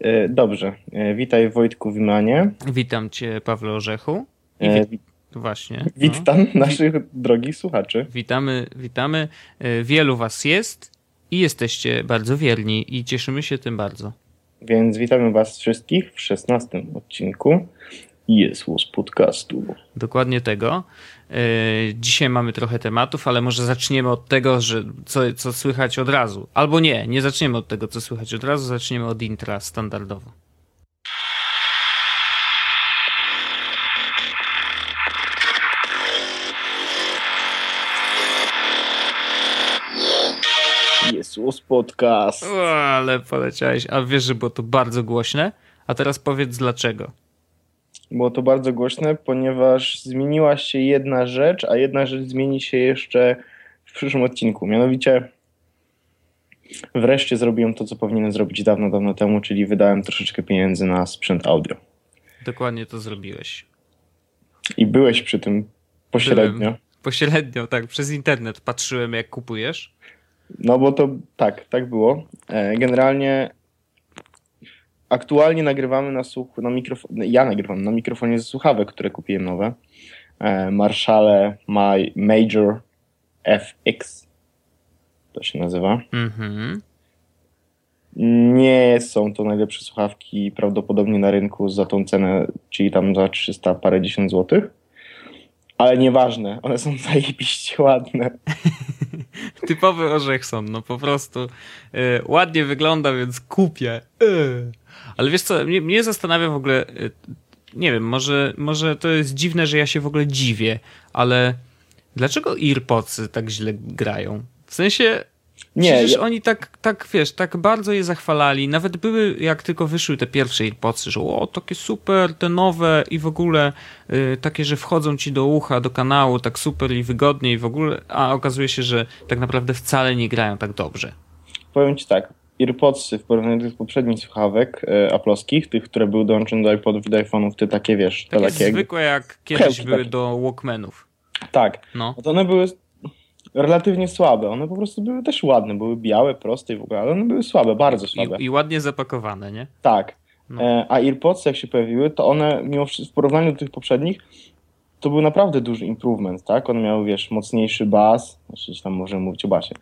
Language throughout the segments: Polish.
E, dobrze. E, witaj Wojtku Wimanie. Witam cię Pawle Orzechu. E, wi Właśnie. Witam no. naszych drogich słuchaczy. Witamy, witamy. Wielu was jest i jesteście bardzo wierni i cieszymy się tym bardzo. Więc witamy was wszystkich w szesnastym odcinku Jest z podcastu. Dokładnie tego. Dzisiaj mamy trochę tematów, ale może zaczniemy od tego, że co, co słychać od razu. Albo nie, nie zaczniemy od tego, co słychać od razu, zaczniemy od intra standardowo. Jezus podcast. O, ale poleciałeś. A wiesz, że było to bardzo głośne? A teraz powiedz dlaczego. Było to bardzo głośne, ponieważ zmieniła się jedna rzecz, a jedna rzecz zmieni się jeszcze w przyszłym odcinku. Mianowicie wreszcie zrobiłem to, co powinienem zrobić dawno, dawno temu, czyli wydałem troszeczkę pieniędzy na sprzęt audio. Dokładnie to zrobiłeś. I byłeś przy tym pośrednio. Byłem. Pośrednio, tak. Przez internet patrzyłem, jak kupujesz. No bo to tak, tak było. E, generalnie aktualnie nagrywamy na słuch, na mikrofon, ja nagrywam na mikrofonie ze słuchawek, które kupiłem nowe. E, Marshall My Major FX to się nazywa. Mhm. Nie są to najlepsze słuchawki prawdopodobnie na rynku za tą cenę, czyli tam za 300 parę dziesiąt złotych. Ale nieważne, one są zajebiście ładne. Typowy Orzechson, no po prostu y, ładnie wygląda, więc kupię. Y. Ale wiesz co, mnie, mnie zastanawia w ogóle, y, nie wiem, może, może to jest dziwne, że ja się w ogóle dziwię, ale dlaczego Earpodsy tak źle grają? W sensie, nie, Przecież ja... oni tak, tak, wiesz, tak bardzo je zachwalali. Nawet były, jak tylko wyszły te pierwsze AirPodsy, że o, takie super, te nowe i w ogóle y, takie, że wchodzą ci do ucha, do kanału, tak super i wygodnie i w ogóle, a okazuje się, że tak naprawdę wcale nie grają tak dobrze. Powiem ci tak, AirPodsy w porównaniu do tych poprzednich słuchawek y, aploskich, tych, które były dołączone do iPodów i do iPhone'ów, te takie, wiesz, te takie, takie zwykłe jak kiedyś były takie. do Walkmanów. Tak, no. to one były relatywnie słabe. One po prostu były też ładne, były białe, proste i w ogóle, ale one były słabe, bardzo słabe. I, i ładnie zapakowane, nie? Tak. No. E, a AirPods jak się pojawiły, to one mimo wszystko w porównaniu do tych poprzednich to był naprawdę duży improvement, tak? One miały, wiesz, mocniejszy bas, znaczy tam możemy mówić o basie, e,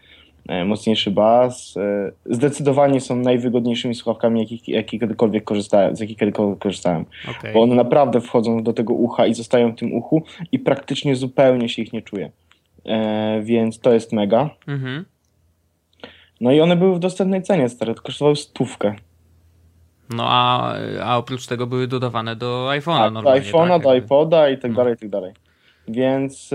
mocniejszy bas, e, zdecydowanie są najwygodniejszymi słuchawkami, jakich, jakich kiedykolwiek korzystałem, z jakich kiedykolwiek korzystałem. Okay. Bo one naprawdę wchodzą do tego ucha i zostają w tym uchu i praktycznie zupełnie się ich nie czuje. E, więc to jest mega. Mhm. No i one były w dostępnej cenie, stare, to kosztowały stówkę. No a, a oprócz tego były dodawane do iPhone'a tak, normalnie. Do iPhone'a, tak? do iPoda i tak no. dalej, i tak dalej. Więc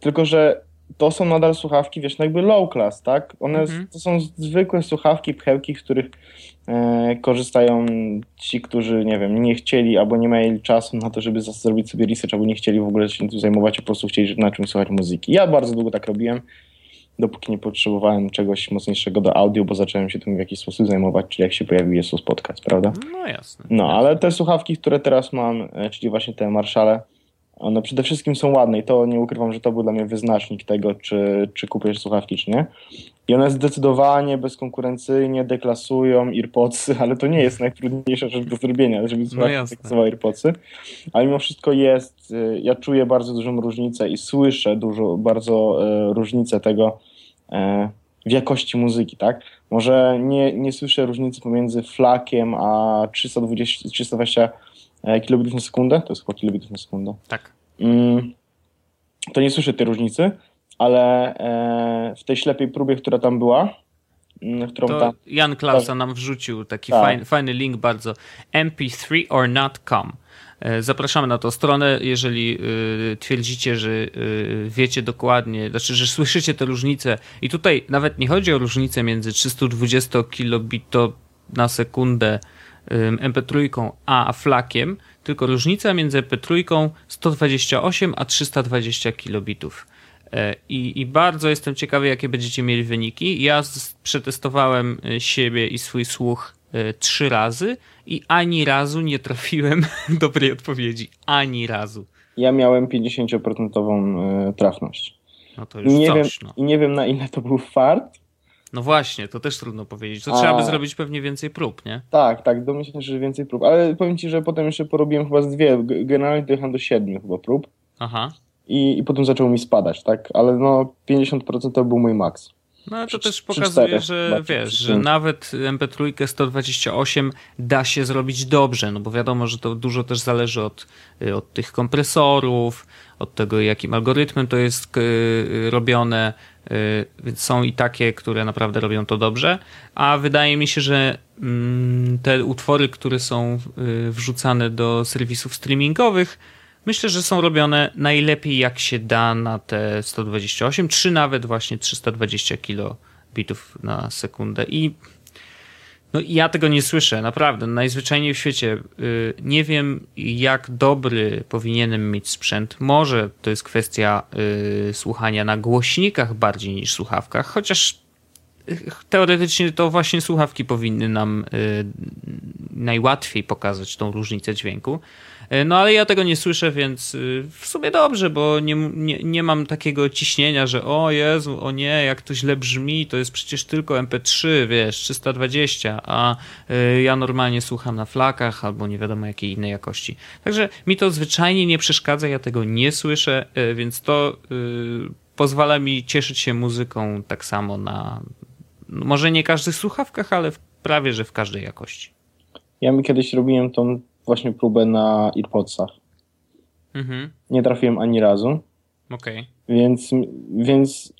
tylko, że to są nadal słuchawki, wiesz, no jakby low class, tak? One mhm. to są zwykłe słuchawki, pchełki, w których e, korzystają ci, którzy, nie wiem, nie chcieli albo nie mieli czasu na to, żeby zrobić sobie research, albo nie chcieli w ogóle się tym zajmować, po prostu chcieli na czym słuchać muzyki. Ja bardzo długo tak robiłem, dopóki nie potrzebowałem czegoś mocniejszego do audio, bo zacząłem się tym w jakiś sposób zajmować, czyli jak się pojawił Jesus Podcast, prawda? No jasne. No, ale te słuchawki, które teraz mam, e, czyli właśnie te Marshale, one przede wszystkim są ładne i to nie ukrywam, że to był dla mnie wyznacznik tego, czy, czy kupisz słuchawki, czy nie. I one zdecydowanie bezkonkurencyjnie deklasują AirPodsy, ale to nie jest najtrudniejsza rzecz do zrobienia, żeby no deklasowały AirPodsy. Ale mimo wszystko jest, y, ja czuję bardzo dużą różnicę i słyszę dużo, bardzo e, różnicę tego e, w jakości muzyki, tak? Może nie, nie słyszę różnicy pomiędzy flakiem a 320, 320 E, kilobitów na sekundę, to jest chyba kilobitów na sekundę. Tak. Mm, to nie słyszę tej różnicy, ale e, w tej ślepej próbie, która tam była, mm, którą to tam... Jan Klausa nam wrzucił taki tak. fajny, fajny link bardzo mp3or.not.com e, Zapraszamy na tą stronę, jeżeli y, twierdzicie, że wiecie dokładnie, znaczy, że słyszycie te różnice i tutaj nawet nie chodzi o różnicę między 320 kilobito na sekundę MP3 a flakiem, tylko różnica między MP3 128 a 320 kilobitów. E, I, I, bardzo jestem ciekawy, jakie będziecie mieli wyniki. Ja przetestowałem e, siebie i swój słuch e, trzy razy i ani razu nie trafiłem dobrej odpowiedzi. Ani razu. Ja miałem 50% trafność. No to już nie, coś, wiem, no. I nie wiem, na ile to był fart, No właśnie, to też trudno powiedzieć. To A... trzeba by zrobić pewnie więcej prób, nie? Tak, tak, domyślam się, że więcej prób. Ale powiem ci, że potem jeszcze porobiłem chyba z dwie. Generalnie dojechałem do siedmiu chyba prób. Aha. I, I potem zaczęło mi spadać, tak? Ale no 50% to był mój maks. No to też pokazuje, że wiesz, że nawet MP3 128 da się zrobić dobrze, no bo wiadomo, że to dużo też zależy od, y, od tych kompresorów, od tego jakim algorytmem to jest y, robione, y, więc są i takie, które naprawdę robią to dobrze, a wydaje mi się, że mm, te utwory, które są wrzucane do serwisów streamingowych, myślę, że są robione najlepiej jak się da na te 128, czy nawet właśnie 320 kilobitów na sekundę. I no, ja tego nie słyszę, naprawdę. Najzwyczajniej w świecie y, nie wiem, jak dobry powinienem mieć sprzęt. Może to jest kwestia y, słuchania na głośnikach bardziej niż słuchawkach, chociaż y, teoretycznie to właśnie słuchawki powinny nam najłatwiej pokazać tą różnicę dźwięku. E, no ale ja tego nie słyszę, więc y, w sumie dobrze, bo nie, nie, nie mam takiego ciśnienia, że o Jezu, o nie, jak to źle brzmi, to jest przecież tylko MP3, wiesz, 320, a y, ja normalnie słucham na flakach albo nie wiadomo jakiej innej jakości. Także mi to zwyczajnie nie przeszkadza, ja tego nie słyszę, y, więc to pozwala mi cieszyć się muzyką tak samo na, no, może nie każdych słuchawkach, ale prawie, że w każdej jakości. Ja mi kiedyś robiłem tą właśnie próbę na AirPodsach. Mhm. Nie trafiłem ani razu. Okej. Okay. Więc, więc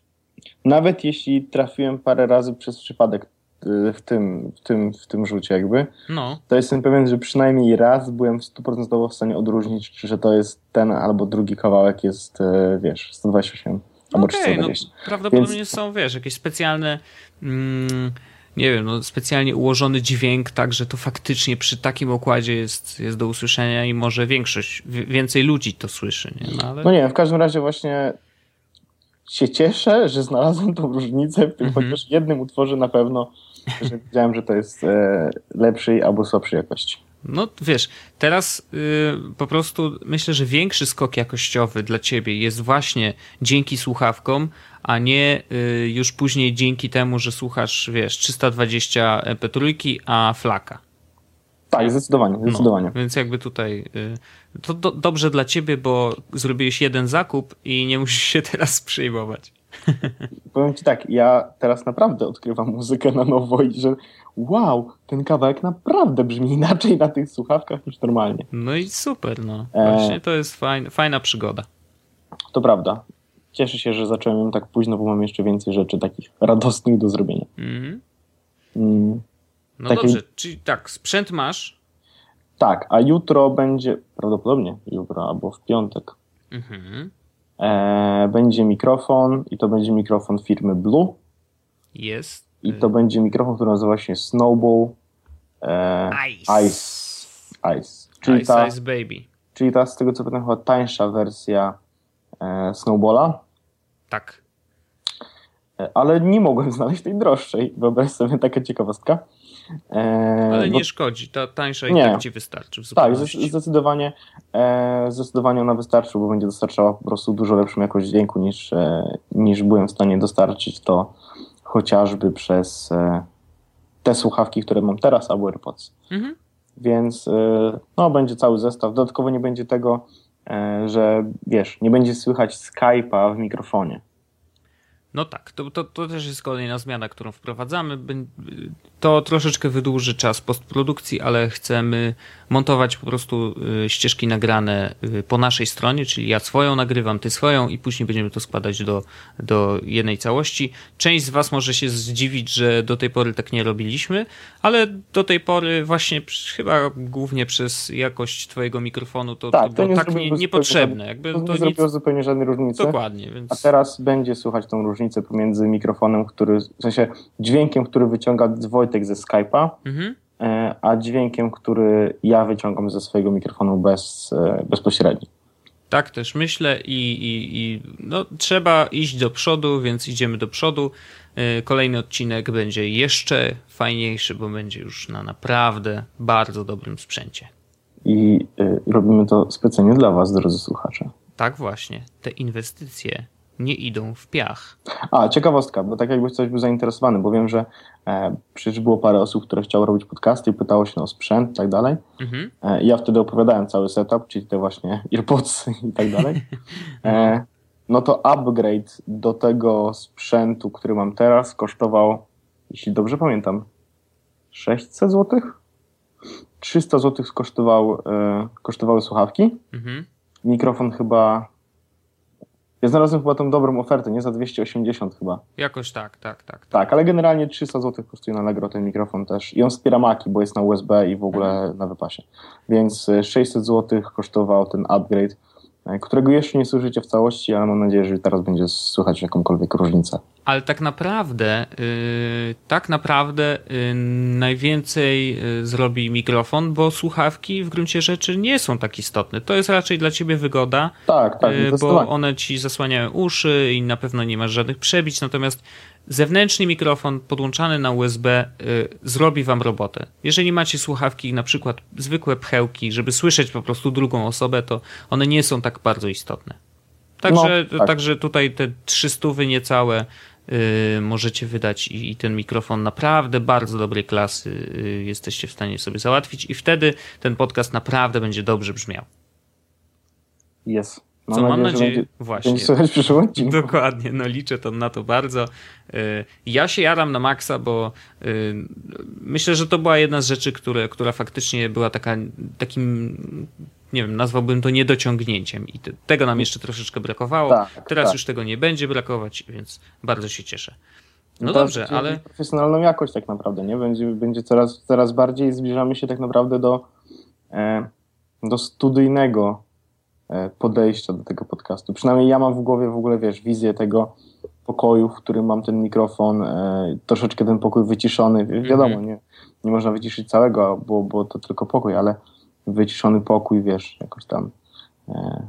nawet jeśli trafiłem parę razy przez przypadek y, w tym, w tym, w tym rzucie jakby, no. to jestem pewien, że przynajmniej raz byłem 100% w stanie odróżnić, że to jest ten albo drugi kawałek jest, y, wiesz, 128 albo okay, 320. No, prawdopodobnie Więc... są, wiesz, jakieś specjalne mm, nie wiem, no, specjalnie ułożony dźwięk, tak, że to faktycznie przy takim okładzie jest, jest do usłyszenia i może większość, więcej ludzi to słyszy. Nie? No, ale... no nie, w każdym razie właśnie się cieszę, że znalazłem tą różnicę w tym mm -hmm. chociaż jednym utworze na pewno, że wiedziałem, że to jest e, lepszej albo słabszej jakości. No wiesz, teraz y, po prostu myślę, że większy skok jakościowy dla ciebie jest właśnie dzięki słuchawkom, a nie y, już później dzięki temu, że słuchasz, wiesz, 320 MP3, a flaka. Tak, zdecydowanie, no, zdecydowanie. No, więc jakby tutaj y, to do, dobrze dla ciebie, bo zrobiłeś jeden zakup i nie musisz się teraz przejmować. Powiem ci tak, ja teraz naprawdę odkrywam muzykę na nowo i że wow, ten kawałek naprawdę brzmi inaczej na tych słuchawkach niż normalnie. No i super, no. E, Właśnie to jest fajna, fajna przygoda. To prawda. Cieszę się, że zacząłem ją tak późno, bo mam jeszcze więcej rzeczy takich radosnych do zrobienia. Mhm. Mm. No dobrze, czyli tak, sprzęt masz? Tak, a jutro będzie, prawdopodobnie jutro albo w piątek, mhm. E, będzie mikrofon i to będzie mikrofon firmy Blue. Jest. I to będzie mikrofon, który nazywa się Snowball e, Ice. Ice. Ice. Czyli Ice, ta, Ice Baby. Czyli ta, z tego co pamiętam, chyba tańsza wersja e, Snowballa. Tak. Ale nie mogłem znaleźć tej droższej. Wyobraź sobie taka ciekawostka. E, Ale nie bo... szkodzi, ta tańsza i nie. tak ci wystarczy. tak, zdecydowanie, e, zdecydowanie ona wystarczy, bo będzie dostarczała po prostu dużo lepszą jakość dźwięku niż, e, niż byłem w stanie dostarczyć to chociażby przez e, te słuchawki, które mam teraz, albo AirPods. Mhm. Więc e, no, będzie cały zestaw. Dodatkowo nie będzie tego, e, że wiesz, nie będzie słychać Skype'a w mikrofonie. No tak, to, to, to też jest kolejna zmiana, którą wprowadzamy. To troszeczkę wydłuży czas postprodukcji, ale chcemy montować po prostu y, ścieżki nagrane y, po naszej stronie, czyli ja swoją nagrywam, ty swoją i później będziemy to składać do, do jednej całości. Część z was może się zdziwić, że do tej pory tak nie robiliśmy, ale do tej pory właśnie chyba głównie przez jakość twojego mikrofonu to, tak, to było to nie tak nie, niepotrzebne. Jakby to, to nie zrobiło zupełnie żadnej różnicy. Dokładnie. Więc... A teraz będzie słychać tą różnicę pomiędzy mikrofonem, który, w sensie dźwiękiem, który wyciąga Wojtek ze Skype'a, mhm a dźwiękiem, który ja wyciągam ze swojego mikrofonu bez, e, bezpośrednio. Tak też myślę i, i, i no, trzeba iść do przodu, więc idziemy do przodu. E, kolejny odcinek będzie jeszcze fajniejszy, bo będzie już na naprawdę bardzo dobrym sprzęcie. I y, robimy to specjalnie dla Was, drodzy słuchacze. Tak właśnie. Te inwestycje nie idą w piach. A, ciekawostka, bo tak jakbyś coś był zainteresowany, bo wiem, że e, przecież było parę osób, które chciały robić podcasty i pytało się o sprzęt i tak dalej. Mhm. E, ja wtedy opowiadałem cały setup, czyli te właśnie earpods i tak dalej. E, no to upgrade do tego sprzętu, który mam teraz, kosztował, jeśli dobrze pamiętam, 600 zł? 300 zł kosztował, kosztowały słuchawki. Mhm. Mikrofon chyba ja znalazłem chyba tą dobrą ofertę, nie za 280 chyba. Jakoś tak, tak, tak. Tak, tak ale generalnie 300 zł kosztuje na Allegro ten mikrofon też. I on wspiera Maki, bo jest na USB i w ogóle mhm. na wypasie. Więc 600 e, zł kosztował ten upgrade. E, którego jeszcze nie słyszycie w całości, ale mam nadzieję, że teraz będzie słychać jakąkolwiek różnicę. Ale tak naprawdę, yy, tak naprawdę yy, najwięcej yy, zrobi mikrofon, bo słuchawki w gruncie rzeczy nie są tak istotne. To jest raczej dla ciebie wygoda, tak, tak, y, bo one ci zasłaniają uszy i na pewno nie masz żadnych przebić, natomiast zewnętrzny mikrofon podłączany na USB y, zrobi wam robotę. Jeżeli macie słuchawki, na przykład zwykłe pchełki, żeby słyszeć po prostu drugą osobę, to one nie są tak bardzo istotne. Także, no, tak. także tutaj te 300 niecałe y, możecie wydać i, i, ten mikrofon naprawdę bardzo dobrej klasy y, jesteście w stanie sobie załatwić i wtedy ten podcast naprawdę będzie dobrze brzmiał. Jest. Mam Co mam nadzieję, będzie, właśnie. Będzie słychać w przyszłym odcinku. Dokładnie, no liczę to na to bardzo. Y, ja się jaram na maksa, bo y, myślę, że to była jedna z rzeczy, które, która faktycznie była taka, takim, nie wiem, nazwałbym to niedociągnięciem i tego nam jeszcze troszeczkę brakowało. Tak, Teraz tak. już tego nie będzie brakować, więc bardzo się cieszę. No, dobrze, ale... Profesjonalną jakość tak naprawdę, nie? Będzie, będzie coraz, coraz bardziej zbliżamy się tak naprawdę do, e, do studyjnego podejścia do tego podcastu. Przynajmniej ja mam w głowie w ogóle, wiesz, wizję tego pokoju, w którym mam ten mikrofon, e, troszeczkę ten pokój wyciszony. Wiadomo, -hmm. nie, nie można wyciszyć całego, bo, bo to tylko pokój, ale wyciszony pokój, wiesz, jakoś tam e,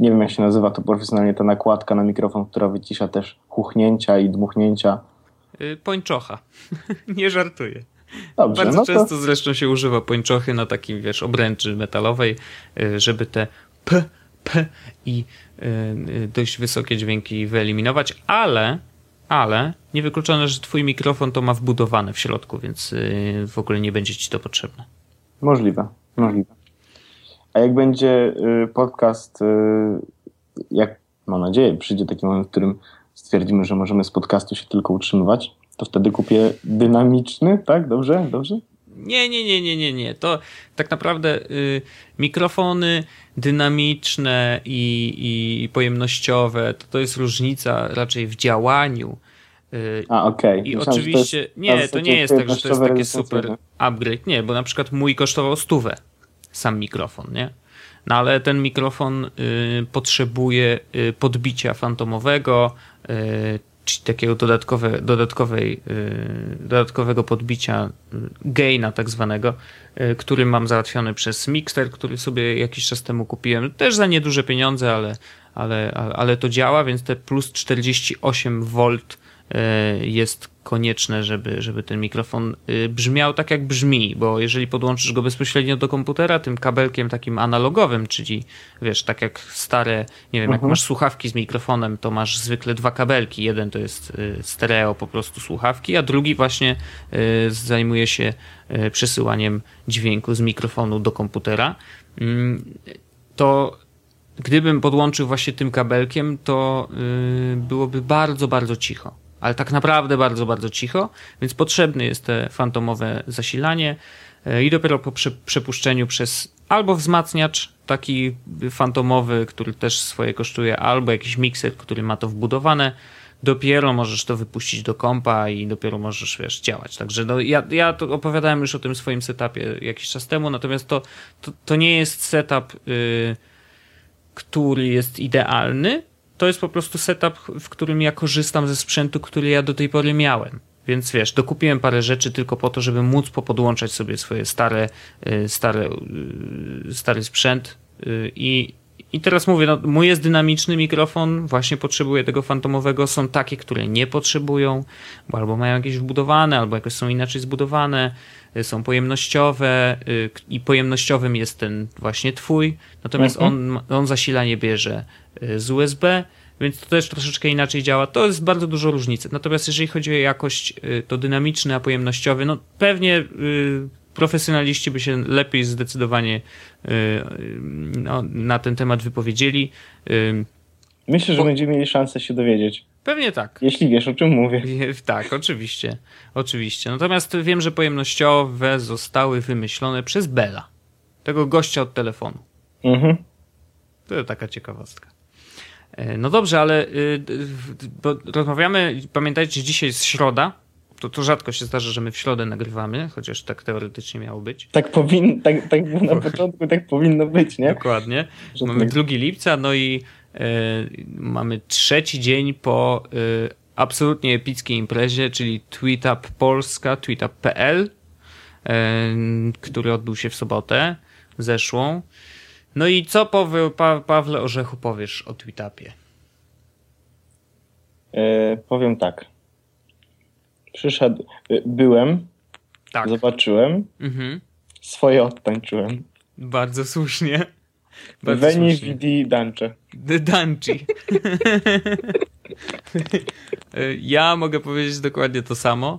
nie wiem jak się nazywa to profesjonalnie, ta nakładka na mikrofon, która wycisza też huchnięcia i dmuchnięcia. Y, pończocha. nie żartuję. Dobrze, Bardzo no często to... zresztą się używa pończochy na takim, wiesz, obręczy metalowej, y, żeby te p, p i y, y, dość wysokie dźwięki wyeliminować, ale ale niewykluczone, że twój mikrofon to ma wbudowane w środku, więc w ogóle nie będzie ci to potrzebne. Możliwe, możliwe. A jak będzie podcast, jak mam nadzieję, przyjdzie taki moment, w którym stwierdzimy, że możemy z podcastu się tylko utrzymywać, to wtedy kupię dynamiczny, tak? Dobrze? Dobrze? Nie, nie, nie, nie, nie, nie. To tak naprawdę y, mikrofony dynamiczne i, i pojemnościowe, to, to jest różnica raczej w działaniu. Y, A, okej. Okay. I Myślałem, oczywiście, to jest, nie, to nie jest tak, że to jest takie super upgrade. Nie, bo na przykład mój kosztował stówę, sam mikrofon, nie? No ale ten mikrofon y, potrzebuje y, podbicia fantomowego, y, czy takiego dodatkowe, dodatkowej, yy, dodatkowego podbicia yy, gaina tak zwanego, yy, który mam załatwiony przez Mixter, który sobie jakiś czas temu kupiłem. Też za nieduże pieniądze, ale, ale, ale to działa, więc te plus 48 V jest konieczne, żeby, żeby ten mikrofon e, brzmiał tak, jak brzmi, bo jeżeli podłączysz go bezpośrednio do komputera, tym kabelkiem takim analogowym, czyli wiesz, tak jak stare, nie wiem, jak mhm. masz słuchawki z mikrofonem, to masz zwykle dwa kabelki. Jeden to jest e, stereo po prostu słuchawki, a drugi właśnie zajmuje się przesyłaniem dźwięku z mikrofonu do komputera. Mm, to gdybym podłączył właśnie tym kabelkiem, to byłoby bardzo, bardzo cicho ale tak naprawdę bardzo, bardzo cicho, więc potrzebne jest te fantomowe zasilanie e, i dopiero po przepuszczeniu przez albo wzmacniacz taki fantomowy, który też swoje kosztuje, albo jakiś mikser, który ma to wbudowane, dopiero możesz to wypuścić do kompa i dopiero możesz, wiesz, działać. Także no, ja, ja to opowiadałem już o tym swoim setupie jakiś czas temu, natomiast to, to, to nie jest setup, yy, który jest idealny, to jest po prostu setup, w którym ja korzystam ze sprzętu, który ja do tej pory miałem. Więc wiesz, dokupiłem parę rzeczy tylko po to, żeby móc popodłączać sobie swoje stare, y, stare, y, stary sprzęt y, i i teraz mówię, no, mój jest dynamiczny mikrofon, właśnie potrzebuję tego fantomowego. Są takie, które nie potrzebują, bo albo mają jakieś wbudowane, albo jakoś są inaczej zbudowane, są pojemnościowe i pojemnościowym jest ten właśnie twój. Natomiast mhm. on, on zasilanie bierze z USB, więc to też troszeczkę inaczej działa. To jest bardzo dużo różnicy. Natomiast jeżeli chodzi o jakość, y, to dynamiczny, a pojemnościowy, no pewnie y, profesjonaliści by się lepiej zdecydowanie y, no, na ten temat wypowiedzieli. Myślę, że po... będziemy mieli szansę się dowiedzieć. Pewnie tak. Jeśli wiesz, o czym mówię. Tak, oczywiście. Oczywiście. Natomiast wiem, że pojemnościowe zostały wymyślone przez Bella. Tego gościa od telefonu. Mhm. To taka ciekawostka. E, no dobrze, ale y, rozmawiamy, pamiętajcie, dzisiaj jest środa. To, to rzadko się zdarza, że my w środę nagrywamy, chociaż tak teoretycznie miało być. Tak powinno, tak, tak na początku tak powinno być, nie? Dokładnie. Mamy 2 lipca, no i mamy trzeci dzień po y, absolutnie epickiej imprezie, czyli TweetUp Polska, tweetup.pl, który odbył się w sobotę zeszłą. No i co powie, pa, Pawle Orzechu powiesz o Tweetupie? E, powiem tak. Przyszedł, e, byłem, tak. zobaczyłem, mhm. swoje odtańczyłem. Bardzo słusznie. Veni vidi dance. Danci. ja mogę powiedzieć dokładnie to samo.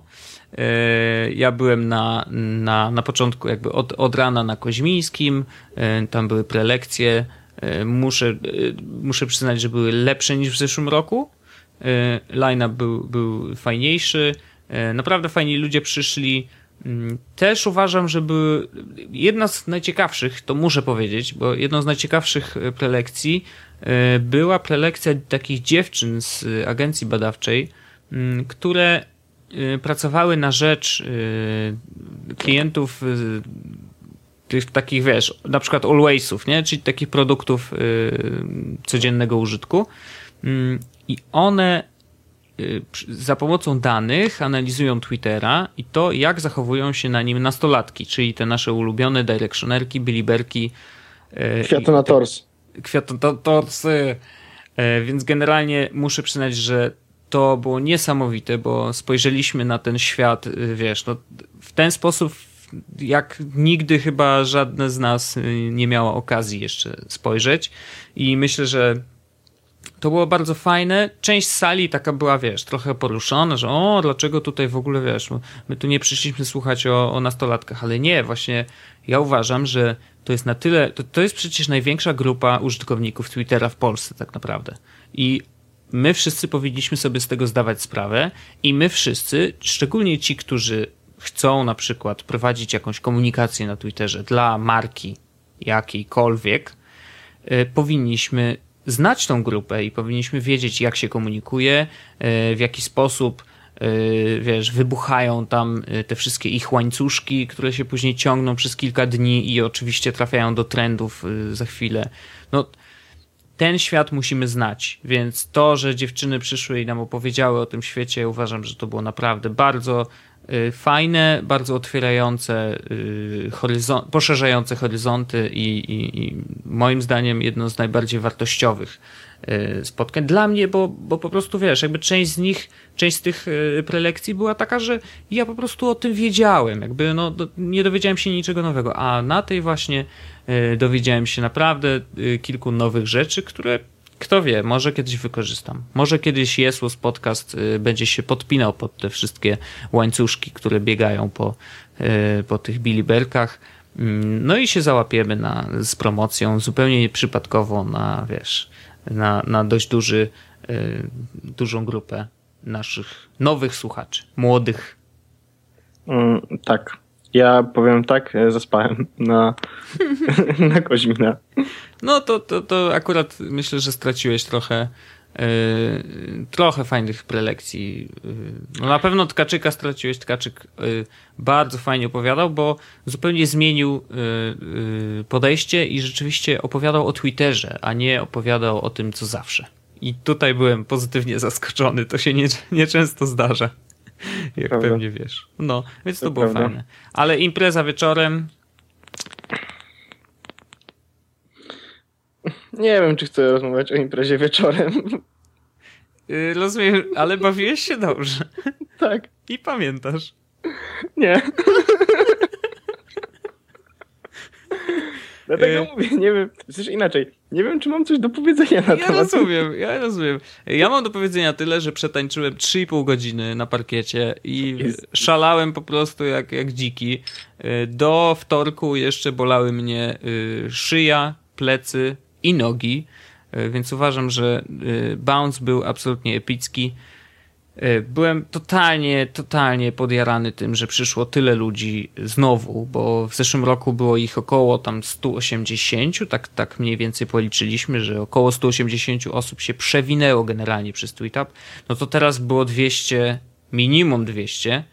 E, ja byłem na, na, na początku jakby od, od rana na Koźmińskim, e, tam były prelekcje. E, muszę, muszę przyznać, że były lepsze niż w zeszłym roku. Line-up był, był fajniejszy. Naprawdę fajni ludzie przyszli. Mm, też uważam, że były jedna z najciekawszych, to muszę powiedzieć, bo jedną z najciekawszych prelekcji była prelekcja takich dziewczyn z agencji badawczej, mm, które pracowały na rzecz klientów tych takich, wiesz, na przykład alwaysów, nie? czyli takich produktów codziennego użytku mm, i one za pomocą danych analizują Twittera i to, jak zachowują się na nim nastolatki, czyli te nasze ulubione directionerki, biliberki. Kwiatonators. Kwiatotorsy. Więc generalnie muszę przyznać, że to było niesamowite, bo spojrzeliśmy na ten świat, y, wiesz, no, w ten sposób, jak nigdy chyba żadne z nas y, nie miało okazji jeszcze spojrzeć. I myślę, że to było bardzo fajne. Część sali taka była, wiesz, trochę poruszona, że o, dlaczego tutaj w ogóle, wiesz, my tu nie przyszliśmy słuchać o, o nastolatkach, ale nie, właśnie ja uważam, że to jest na tyle, to, to jest przecież największa grupa użytkowników Twittera w Polsce tak naprawdę. I my wszyscy powinniśmy sobie z tego zdawać sprawę i my wszyscy, szczególnie ci, którzy chcą na przykład prowadzić jakąś komunikację na Twitterze dla marki jakiejkolwiek, y, powinniśmy znać tą grupę i powinniśmy wiedzieć, jak się komunikuje, y, w jaki sposób y, wiesz, wybuchają tam te wszystkie ich łańcuszki, które się później ciągną przez kilka dni i oczywiście trafiają do trendów za chwilę. No, ten świat musimy znać, więc to, że dziewczyny przyszły i nam opowiedziały o tym świecie, uważam, że to było naprawdę bardzo fajne, bardzo otwierające, y, horyzont, poszerzające horyzonty i, i, i, moim zdaniem jedno z najbardziej wartościowych y, spotkań. Dla mnie, bo, bo po prostu wiesz, jakby część z nich, część z tych prelekcji była taka, że ja po prostu o tym wiedziałem, jakby no, nie dowiedziałem się niczego nowego, a na tej właśnie dowiedziałem się naprawdę kilku nowych rzeczy, które kto wie, może kiedyś wykorzystam. Może kiedyś Jesus podcast e, będzie się podpinał pod te wszystkie łańcuszki, które biegają po, po tych biliberkach. Mm, no i się załapiemy na, z promocją zupełnie nieprzypadkowo na, wiesz, na, na dość duży, dużą grupę naszych nowych słuchaczy, młodych. Mm, tak. Ja powiem tak, e, zaspałem na, na Koźmina. No to, to, to akurat myślę, że straciłeś trochę Yy, trochę fajnych prelekcji. Yy, no na pewno Tkaczyka straciłeś. Tkaczyk yy, bardzo fajnie opowiadał, bo zupełnie zmienił podejście i rzeczywiście opowiadał o Twitterze, a nie opowiadał o tym, co zawsze. I tutaj byłem pozytywnie zaskoczony. To się nie, nieczęsto zdarza. Jak prawda. pewnie wiesz. No, więc to, to było prawda. fajne. Ale impreza wieczorem. Nie wiem, czy chcę rozmawiać o imprezie wieczorem. Yy, rozumiem, ale bawiłeś się dobrze. Tak. I pamiętasz. Nie. Dlatego y- mówię, nie wiem, przecież inaczej, nie wiem, czy mam coś do powiedzenia na ja temat. Rozumiem, ja rozumiem. Ja mam do powiedzenia tyle, że przetańczyłem 3,5 godziny na parkiecie i szalałem po prostu jak, jak dziki. Y, do wtorku jeszcze bolały mnie y, szyja, plecy i nogi, więc uważam, że bounce był absolutnie epicki. E, byłem totalnie, totalnie podjarany tym, że przyszło tyle ludzi znowu, bo w zeszłym roku było ich około tam 180, tak, tak mniej więcej policzyliśmy, że około 180 osób się przewinęło generalnie przez TweetUp. No to teraz było 200, minimum 200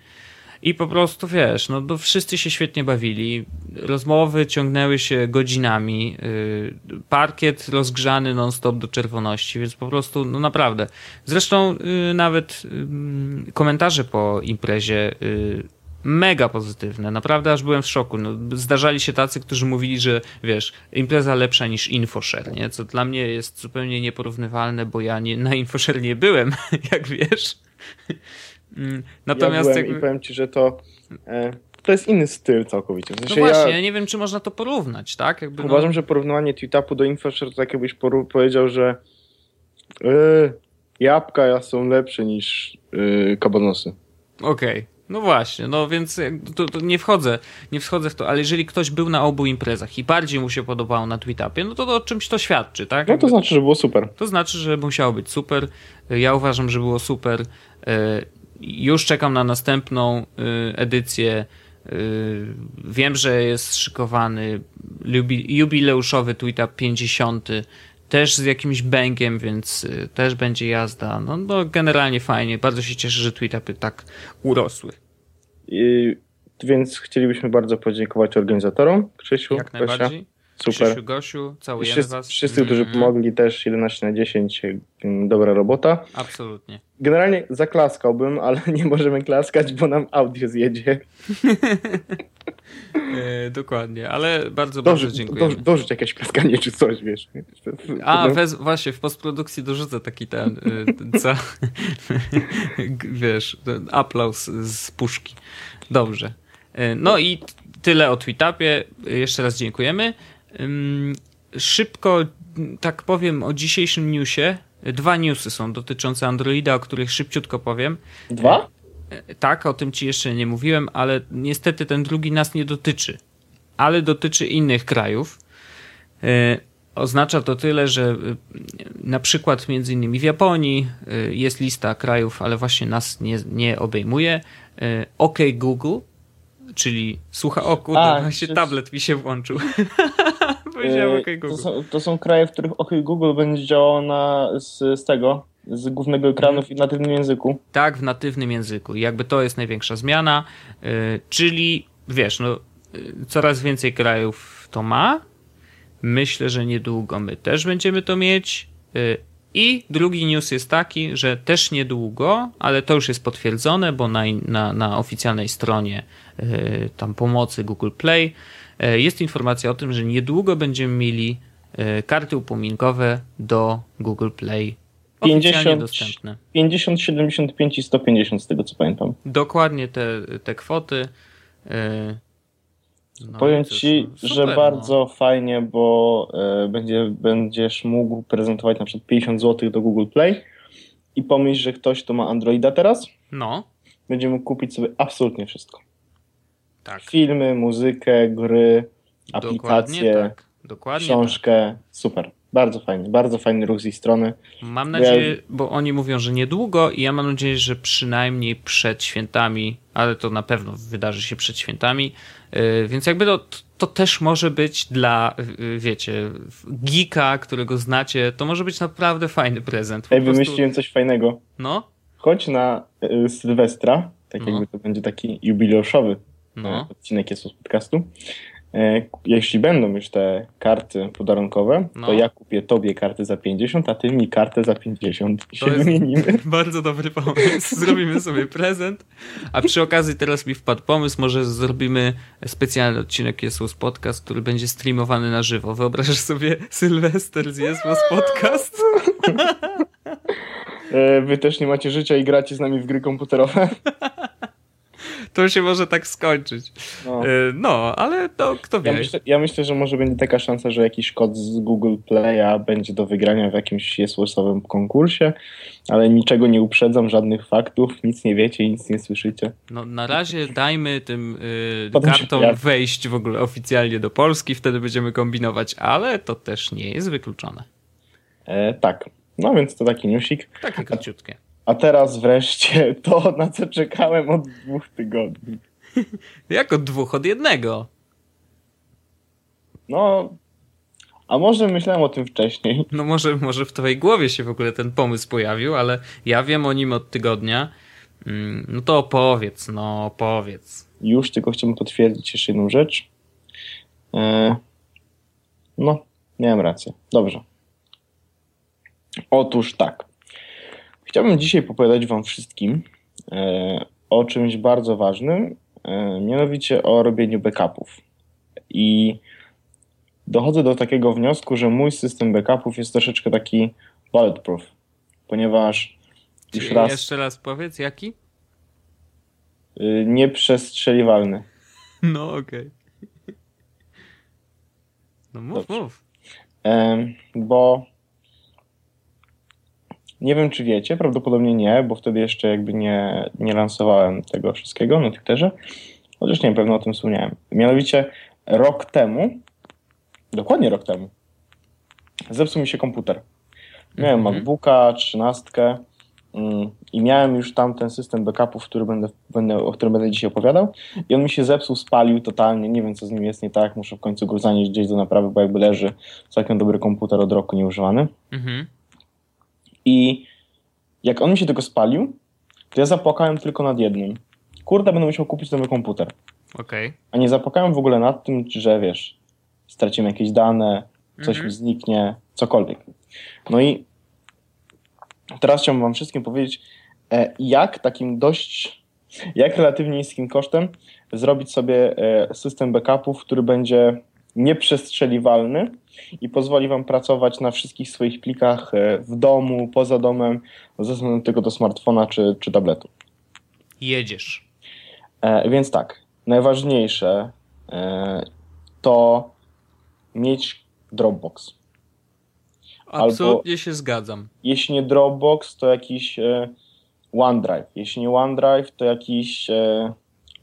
i po prostu wiesz, no, no wszyscy się świetnie bawili. Rozmowy ciągnęły się godzinami. Yy, parkiet rozgrzany non-stop do czerwoności, więc po prostu, no naprawdę. Zresztą yy, nawet yy, komentarze po imprezie y, mega pozytywne. Naprawdę aż byłem w szoku. No, zdarzali się tacy, którzy mówili, że wiesz, impreza lepsza niż InfoShare, nie? Co dla mnie jest zupełnie nieporównywalne, bo ja nie, na InfoShare nie byłem, jak wiesz. Mm, natomiast ja jakby... i powiem ci, że to e, to jest inny styl całkowicie. W sensie no właśnie, ja, ja, nie wiem, czy można to porównać, tak? Jakby, uważam, no... że porównywanie tweetapu do InfoShare to tak jakbyś powiedział, że e, jabłka są lepsze niż e, kabanosy. Okej. Okay. No właśnie, no więc to, to nie wchodzę, nie wchodzę w to, ale jeżeli ktoś był na obu imprezach i bardziej mu się podobało na Tweetupie, no to, to o czymś to świadczy, tak? No to znaczy, że było super. To znaczy, że musiało być super. Ja uważam, że było super. Już czekam na następną y, edycję. Y, wiem, że jest szykowany jubileuszowy tweetup 50 też z jakimś bęgiem, więc y, też będzie jazda. No, no generalnie fajnie. Bardzo się cieszę, że tweetupy tak urosły. I, więc chcielibyśmy bardzo podziękować organizatorom, Krzysiu, Jak najbardziej. Super. Krzysiu, Gosiu, całujemy wszyscy, was. Wszyscy, którzy mm. pomogli też 11 na 10, mm, dobra robota. Absolutnie. Generalnie zaklaskałbym, ale nie możemy klaskać, bo nam audio zjedzie. e, dokładnie, ale bardzo, bardzo dziękuję. dorzuć jakieś klaskanie czy coś, wiesz. A, wez, właśnie, w postprodukcji dorzucę taki ten, co, wiesz, ten aplauz z puszki. Dobrze. E, no i tyle o Tweetupie. Jeszcze raz dziękujemy. Szybko, tak powiem o dzisiejszym newsie. Dwa newsy są dotyczące Androida, o których szybciutko powiem. Dwa? E, tak, o tym ci jeszcze nie mówiłem, ale niestety ten drugi nas nie dotyczy. Ale dotyczy innych krajów. E, oznacza to tyle, że e, na przykład między innymi w Japonii jest lista krajów, ale właśnie nas nie, nie obejmuje. OK Google, czyli słucha, o kurde, A, właśnie czy... tablet mi się włączył. Powiedziałem OK Google. To są, to są, kraje, w których OK Google będzie działało na, z, z tego, z głównego ekranu w natywnym języku. Tak, w natywnym języku. I jakby to jest największa zmiana, yy, czyli wiesz, no, yy, coraz więcej krajów to ma. Myślę, że niedługo my też będziemy to mieć. Yy, I drugi news jest taki, że też niedługo, ale to już jest potwierdzone, bo na, na, na oficjalnej stronie tam pomocy Google Play jest informacja o tym, że niedługo będziemy mieli e, karty upominkowe do Google Play. 50, dostępne. 50, 75 i 150 z tego co pamiętam. Dokładnie te, te kwoty. E, no, Powiem ci, super, że no. bardzo fajnie, bo będzie, będziesz mógł prezentować na przykład 50 zł do Google Play i pomyśl, że ktoś, kto ma Androida teraz, no. będzie mógł kupić sobie absolutnie wszystko. Tak. Filmy, muzykę, gry, aplikacje, Dokładnie tak. Dokładnie książkę. Tak. Super. Bardzo fajny, bardzo fajny ruch z ich strony. Mam nadzieję, ja... bo oni mówią, że niedługo i ja mam nadzieję, że przynajmniej przed świętami, ale to na pewno wydarzy się przed świętami, yy, więc jakby to, to też może być dla, yy, wiecie, geeka, którego znacie, to może być naprawdę fajny prezent. Ej, prostu... wymyśliłem coś fajnego. No? Chodź na y, Sylwestra, tak no. jakby to będzie taki jubileuszowy no. odcinek jest z podcastu. E, jeśli będą już te karty podarunkowe, no. to ja kupię tobie kartę za 50, a ty mi kartę za 50 i to się wymienimy. Bardzo dobry pomysł. Zrobimy sobie prezent. A przy okazji teraz mi wpadł pomysł, może zrobimy specjalny odcinek Jesus Podcast, który będzie streamowany na żywo. Wyobrażasz sobie Sylwester z Jesus Podcast? E, wy też nie macie życia i gracie z nami w gry komputerowe? To się może tak skończyć. No, y, no ale to kto wie. Ja myślę, ja myślę, że może będzie taka szansa, że jakiś kod z Google Play'a będzie do wygrania w jakimś jesłosowym konkursie, ale niczego nie uprzedzam, żadnych faktów, nic nie wiecie, nic nie słyszycie. No na razie dajmy tym y, kartom ja... wejść w ogóle oficjalnie do Polski, wtedy będziemy kombinować, ale to też nie jest wykluczone. E, tak. No więc to taki newsik. Takie króciutkie. A, teraz wreszcie to, na co czekałem od dwóch tygodni. Jak od dwóch? Od jednego. No, a może myślałem o tym wcześniej. No może, może w twojej głowie się w ogóle ten pomysł pojawił, ale ja wiem o nim od tygodnia. Mm, no to opowiedz, no opowiedz. Już, tylko chciałbym potwierdzić jeszcze jedną rzecz. E, no, miałem rację. Dobrze. Otóż tak. Chciałbym dzisiaj opowiadać Wam wszystkim e, o czymś bardzo ważnym, e, mianowicie o robieniu backupów. I dochodzę do takiego wniosku, że mój system backupów jest troszeczkę taki bulletproof, ponieważ już raz. Jeszcze raz powiedz, jaki? Y, nieprzestrzeliwalny. No okej. Okay. No mów, Dobrze. mów. bo nie wiem, czy wiecie, prawdopodobnie nie, bo wtedy jeszcze jakby nie, nie lansowałem tego wszystkiego na Twitterze, chociaż nie wiem, pewno o tym wspomniałem. Mianowicie rok temu, dokładnie rok temu, zepsuł mi się komputer. Miałem mm -hmm. MacBooka, 13 mm, i miałem już tam ten system backupów, który będę, będę, o którym będę dzisiaj opowiadał i on mi się zepsuł, spalił totalnie, nie wiem co z nim jest nie tak, muszę w końcu go zanieść gdzieś do naprawy, bo jakby leży całkiem dobry komputer od roku nieużywany. Mhm. I jak on mi się tylko spalił, to ja zapłakałem tylko nad jednym. Kurde, będę musiał kupić nowy komputer. Okay. A nie zapłakałem w ogóle nad tym, że wiesz, stracimy jakieś dane, coś mm -hmm. zniknie, cokolwiek. No i teraz chciałbym wam wszystkim powiedzieć, e, jak takim dość, jak relatywnie niskim kosztem zrobić sobie e, system backupów, który będzie nieprzestrzeliwalny i pozwoli Wam pracować na wszystkich swoich plikach e, w domu, poza domem, ze względu tylko do smartfona czy, czy tabletu. Jedziesz. E, więc tak, najważniejsze e, to mieć Dropbox. Absolutnie Albo, się zgadzam. Jeśli nie Dropbox, to jakiś e, OneDrive. Jeśli nie OneDrive, to jakiś e,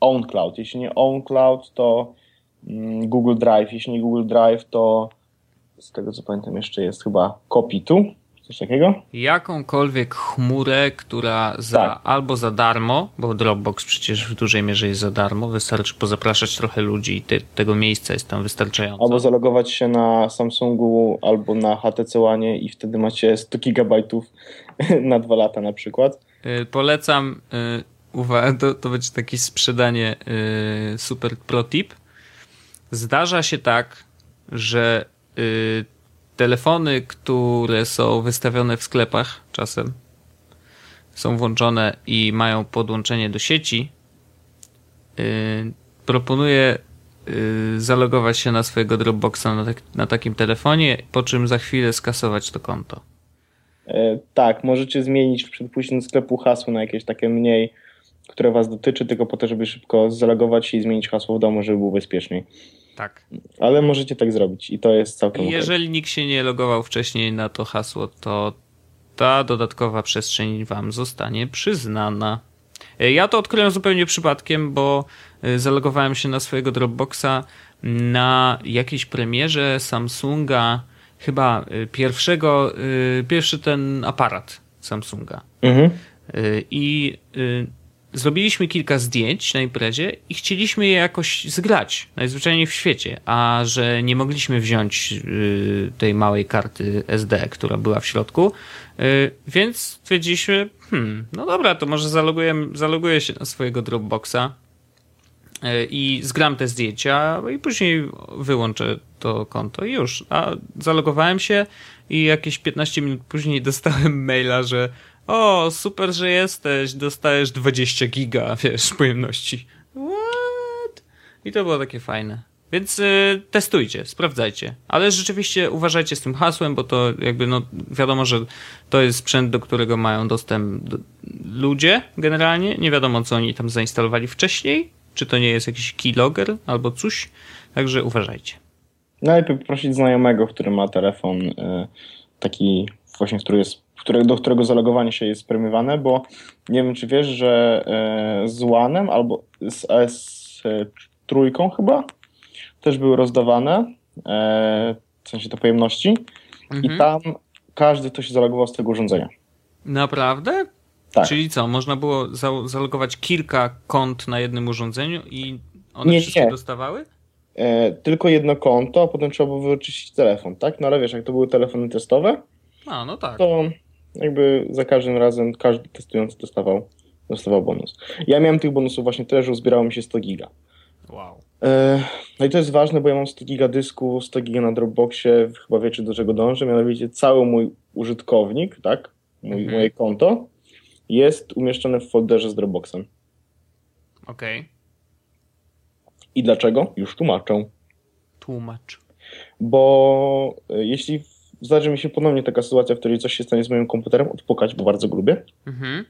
OwnCloud. Jeśli nie OwnCloud, to Google Drive. Jeśli nie Google Drive, to z tego co pamiętam jeszcze jest chyba Kopitu, coś takiego. Jakąkolwiek chmurę, która za, tak. albo za darmo, bo Dropbox przecież w dużej mierze jest za darmo, wystarczy pozapraszać trochę ludzi i te, tego miejsca jest tam wystarczająco. Albo zalogować się na Samsungu albo na HTC One i wtedy macie 100 gigabajtów na dwa lata na przykład. Yy, polecam, yy, uwaga, to, to będzie takie sprzedanie yy, super pro tip. Zdarza się tak, że Y, telefony, które są wystawione w sklepach czasem, są włączone i mają podłączenie do sieci, y, proponuję y, zalogować się na swojego Dropboxa na, tak, na takim telefonie, po czym za chwilę skasować to konto. E, tak, możecie zmienić przed pójściem do sklepu hasło na jakieś takie mniej, które Was dotyczy, tylko po to, żeby szybko zalogować się i zmienić hasło w domu, żeby było bezpieczniej. Tak. Ale możecie tak zrobić i to jest całkiem. Jeżeli nikt się nie logował wcześniej na to hasło, to ta dodatkowa przestrzeń wam zostanie przyznana. E, ja to odkryłem zupełnie przypadkiem, bo e, zalogowałem się na swojego Dropboxa na jakiejś premierze Samsunga, chyba e, pierwszego, pierwszy ten aparat Samsunga. Mhm. I zrobiliśmy kilka zdjęć na imprezie i chcieliśmy je jakoś zgrać, najzwyczajniej w świecie, a że nie mogliśmy wziąć y, tej małej karty SD, która była w środku, y, więc stwierdziliśmy, hmm, no dobra, to może zaloguję, zaloguję się na swojego Dropboxa y, i zgram te zdjęcia i później wyłączę to konto i już. A zalogowałem się i jakieś 15 minut później dostałem maila, że o, super, że jesteś, dostajesz 20 giga, wiesz, pojemności. What? I to było takie fajne. Więc y, testujcie, sprawdzajcie. Ale rzeczywiście uważajcie z tym hasłem, bo to jakby no wiadomo, że to jest sprzęt, do którego mają dostęp do, ludzie generalnie. Nie wiadomo, co oni tam zainstalowali wcześniej. Czy to nie jest jakiś keylogger albo coś. Także uważajcie. Najlepiej poprosić znajomego, który ma telefon y, taki właśnie, który jest, który, do którego zalogowanie się jest premiowane, bo nie wiem, czy wiesz, że y, z One albo z S3 chyba też były rozdawane, e, w sensie te pojemności mhm. i tam każdy, kto się zalogował z tego urządzenia. Naprawdę? Tak. Czyli co, można było zalogować kilka kont na jednym urządzeniu i one nie, wszystkie nie. dostawały? E, tylko jedno konto, a potem trzeba było wyczyścić telefon, tak? No ale wiesz, jak to były telefony testowe, a, no tak. to jakby za każdym razem każdy testujący dostawał, dostawał bonus. Ja miałem tych bonusów właśnie tyle, że uzbierało mi się 100 giga. Wow. E, no i to jest ważne, bo ja mam 100 giga dysku, 100 giga na Dropboxie, chyba wiecie do czego dążę, mianowicie cały mój użytkownik, tak, mój, mhm. moje konto jest umieszczone w folderze z Dropboxem. Okej. Okay. I dlaczego? Już tłumaczę. Tłumacz. Bo e, jeśli zdarzy mi się ponownie taka sytuacja, w której coś się stanie z moim komputerem, odpukać, bo bardzo go lubię, mhm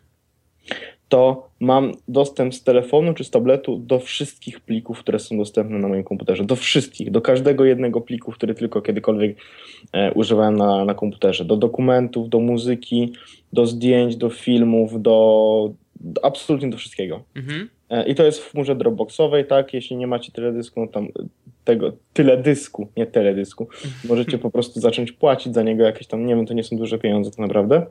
to mam dostęp z telefonu czy z tabletu do wszystkich plików, które są dostępne na moim komputerze. Do wszystkich, do każdego jednego pliku, który tylko kiedykolwiek e, używałem na, na komputerze. Do dokumentów, do muzyki, do zdjęć, do filmów, do absolutnie do wszystkiego. Mhm. E, I to jest w chmurze Dropboxowej, tak? Jeśli nie macie teledysku, no tam tego, tyle dysku, nie teledysku, możecie po prostu zacząć płacić za niego jakieś tam, nie wiem, to nie są duże pieniądze tak naprawdę,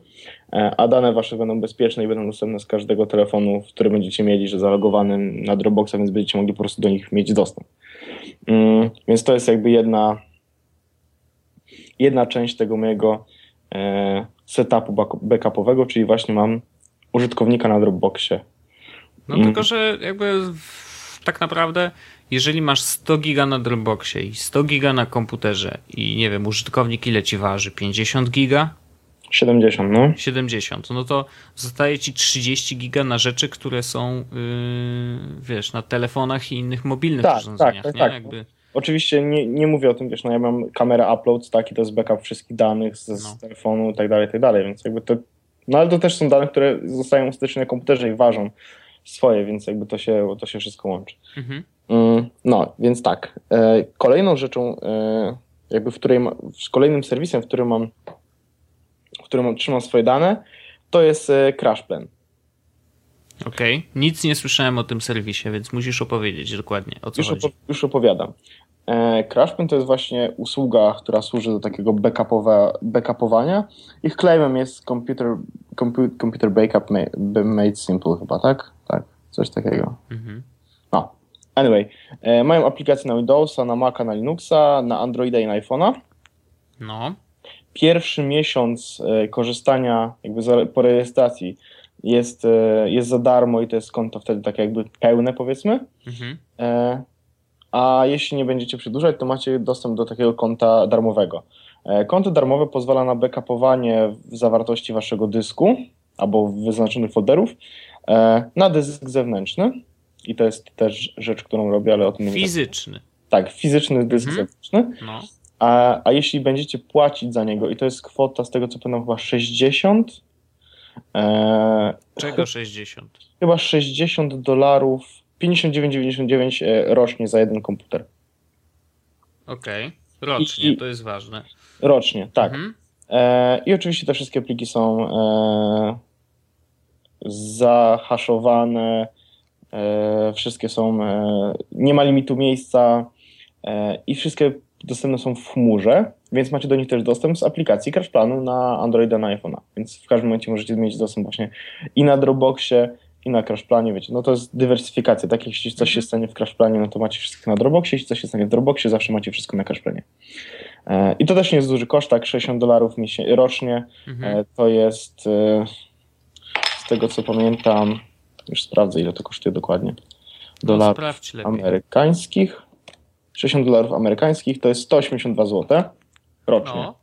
e, a dane wasze będą bezpieczne i będą dostępne z każdego telefonu, który będziecie mieli, że zalogowany na Dropboxa, więc będziecie mogli po prostu do nich mieć dostęp. Mm, więc to jest jakby jedna, jedna część tego mojego e, setupu backupowego, czyli właśnie mam użytkownika na Dropboxie. No mm. tylko, że jakby tak naprawdę jeżeli masz 100 giga na Dropboxie i 100 giga na komputerze i nie wiem, użytkownik ile ci waży? 50 giga? 70, no. 70, no to zostaje ci 30 giga na rzeczy, które są, yy, wiesz, na telefonach i innych mobilnych tak, urządzeniach, tak, nie? Tak. Jakby... Oczywiście nie, nie mówię o tym, wiesz, no ja mam kamerę upload, tak, i to jest backup wszystkich danych z, no. z telefonu i tak dalej, tak dalej, więc jakby to, no ale to też są dane, które zostają ostatecznie na komputerze i ważą swoje, więc jakby to się, to się wszystko łączy. Mhm. Mm, no, więc tak. E, kolejną rzeczą, e, jakby w której, w kolejnym serwisem, w którym mam, w którym trzymam swoje dane, to jest e, CrashPlan. Okej, okay. nic nie słyszałem o tym serwisie, więc musisz opowiedzieć dokładnie o co już chodzi. już opowiadam. CrashPlan to jest właśnie usługa, która służy do takiego backupowe, backupowania. Ich claimem jest computer, computer, computer backup made simple chyba, tak? Tak, coś takiego. Mhm. No, Anyway, e, mają aplikację na Windowsa, na Maca, na Linuxa, na Androida i na iPhone'a. No. Pierwszy miesiąc e, korzystania jakby po rejestracji jest, e, jest za darmo i to jest konto wtedy takie jakby pełne powiedzmy. Mhm. A jeśli nie będziecie przedłużać, to macie dostęp do takiego konta darmowego. Konto darmowe pozwala na backupowanie zawartości waszego dysku albo wyznaczonych folderów na dysk zewnętrzny. I to jest też rzecz, którą robię, ale o tym nie Fizyczny. Tak, fizyczny dysk mhm. zewnętrzny. No. A, a jeśli będziecie płacić za niego, i to jest kwota z tego co pamiętam chyba 60. E, Czego 60? Chyba 60 dolarów, 59,99 e, rocznie za jeden komputer. Okej, okay. rocznie, I, to jest ważne. Rocznie, tak. Mhm. E, I oczywiście te wszystkie pliki są e, zahaszowane, E, wszystkie są, e, nie ma limitu miejsca e, i wszystkie dostępne są w chmurze, więc macie do nich też dostęp z aplikacji CrashPlanu na Androida, na iPhone'a. Więc w każdym momencie możecie mieć dostęp właśnie i na Dropboxie, i na CrashPlanie, wiecie, no to jest dywersyfikacja, tak jeśli coś się mhm. stanie w CrashPlanie, no to macie wszystko na Dropboxie, jeśli coś się stanie w Dropboxie, zawsze macie wszystko na CrashPlanie. I to też nie jest duży koszt, tak, 60 dolarów rocznie, mhm. to jest z tego co pamiętam już sprawdzę, ile to kosztuje dokładnie. No, dolarów no, amerykańskich. 60 dolarów amerykańskich to jest 182 zł rocznie. No.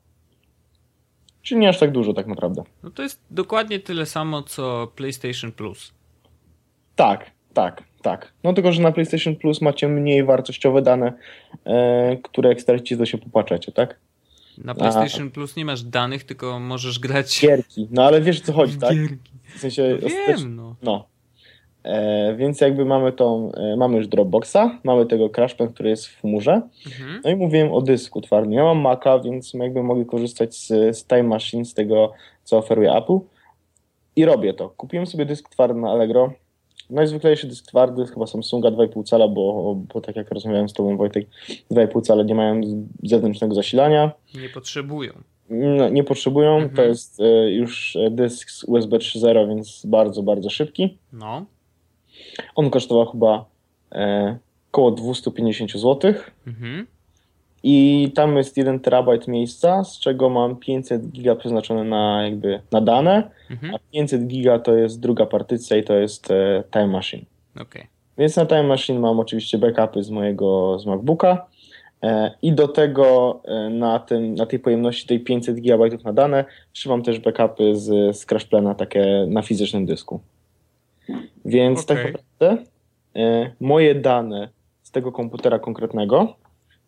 Czyli nie aż tak dużo tak naprawdę. No to jest dokładnie tyle samo co PlayStation Plus. Tak, Tak, tak. No tylko, że na PlayStation Plus macie mniej wartościowe dane, e, które jak stracicie, to się popłaczecie, tak? Na PlayStation A, Plus nie masz danych, tylko możesz grać... Gierki. No ale wiesz, co chodzi, tak? Gierki. W sensie... No wiem, no. no. E, więc jakby mamy tą, e, mamy już Dropboxa, mamy tego CrashPlan, który jest w chmurze. Mhm. No i mówiłem o dysku twardym. Ja mam Maca, więc jakby mogę korzystać z, z Time Machine, z tego, co oferuje Apple. I robię to. Kupiłem sobie dysk twardy na Allegro. Najzwyklejszy dysk twardy, chyba Samsunga 2,5 cala, bo, bo tak jak rozmawiałem z tobą Wojtek, 2,5 cala nie mają zewnętrznego zasilania. Nie potrzebują. No, nie potrzebują. Mhm. To jest y, już dysk z USB 3.0, więc bardzo, bardzo szybki. No. On kosztował chyba e, około 250 zł. Mhm. I tam jest 1 terabajt miejsca, z czego mam 500 giga przeznaczone na jakby na dane, mhm. a 500 giga to jest druga partycja i to jest e, Time Machine. Okay. Więc na Time Machine mam oczywiście backupy z mojego z MacBooka e, i do tego e, na, tym, na tej pojemności tej 500 GB na dane trzymam też backupy z, z CrashPlana takie na fizycznym dysku. Więc okay. tak naprawdę e, moje dane z tego komputera konkretnego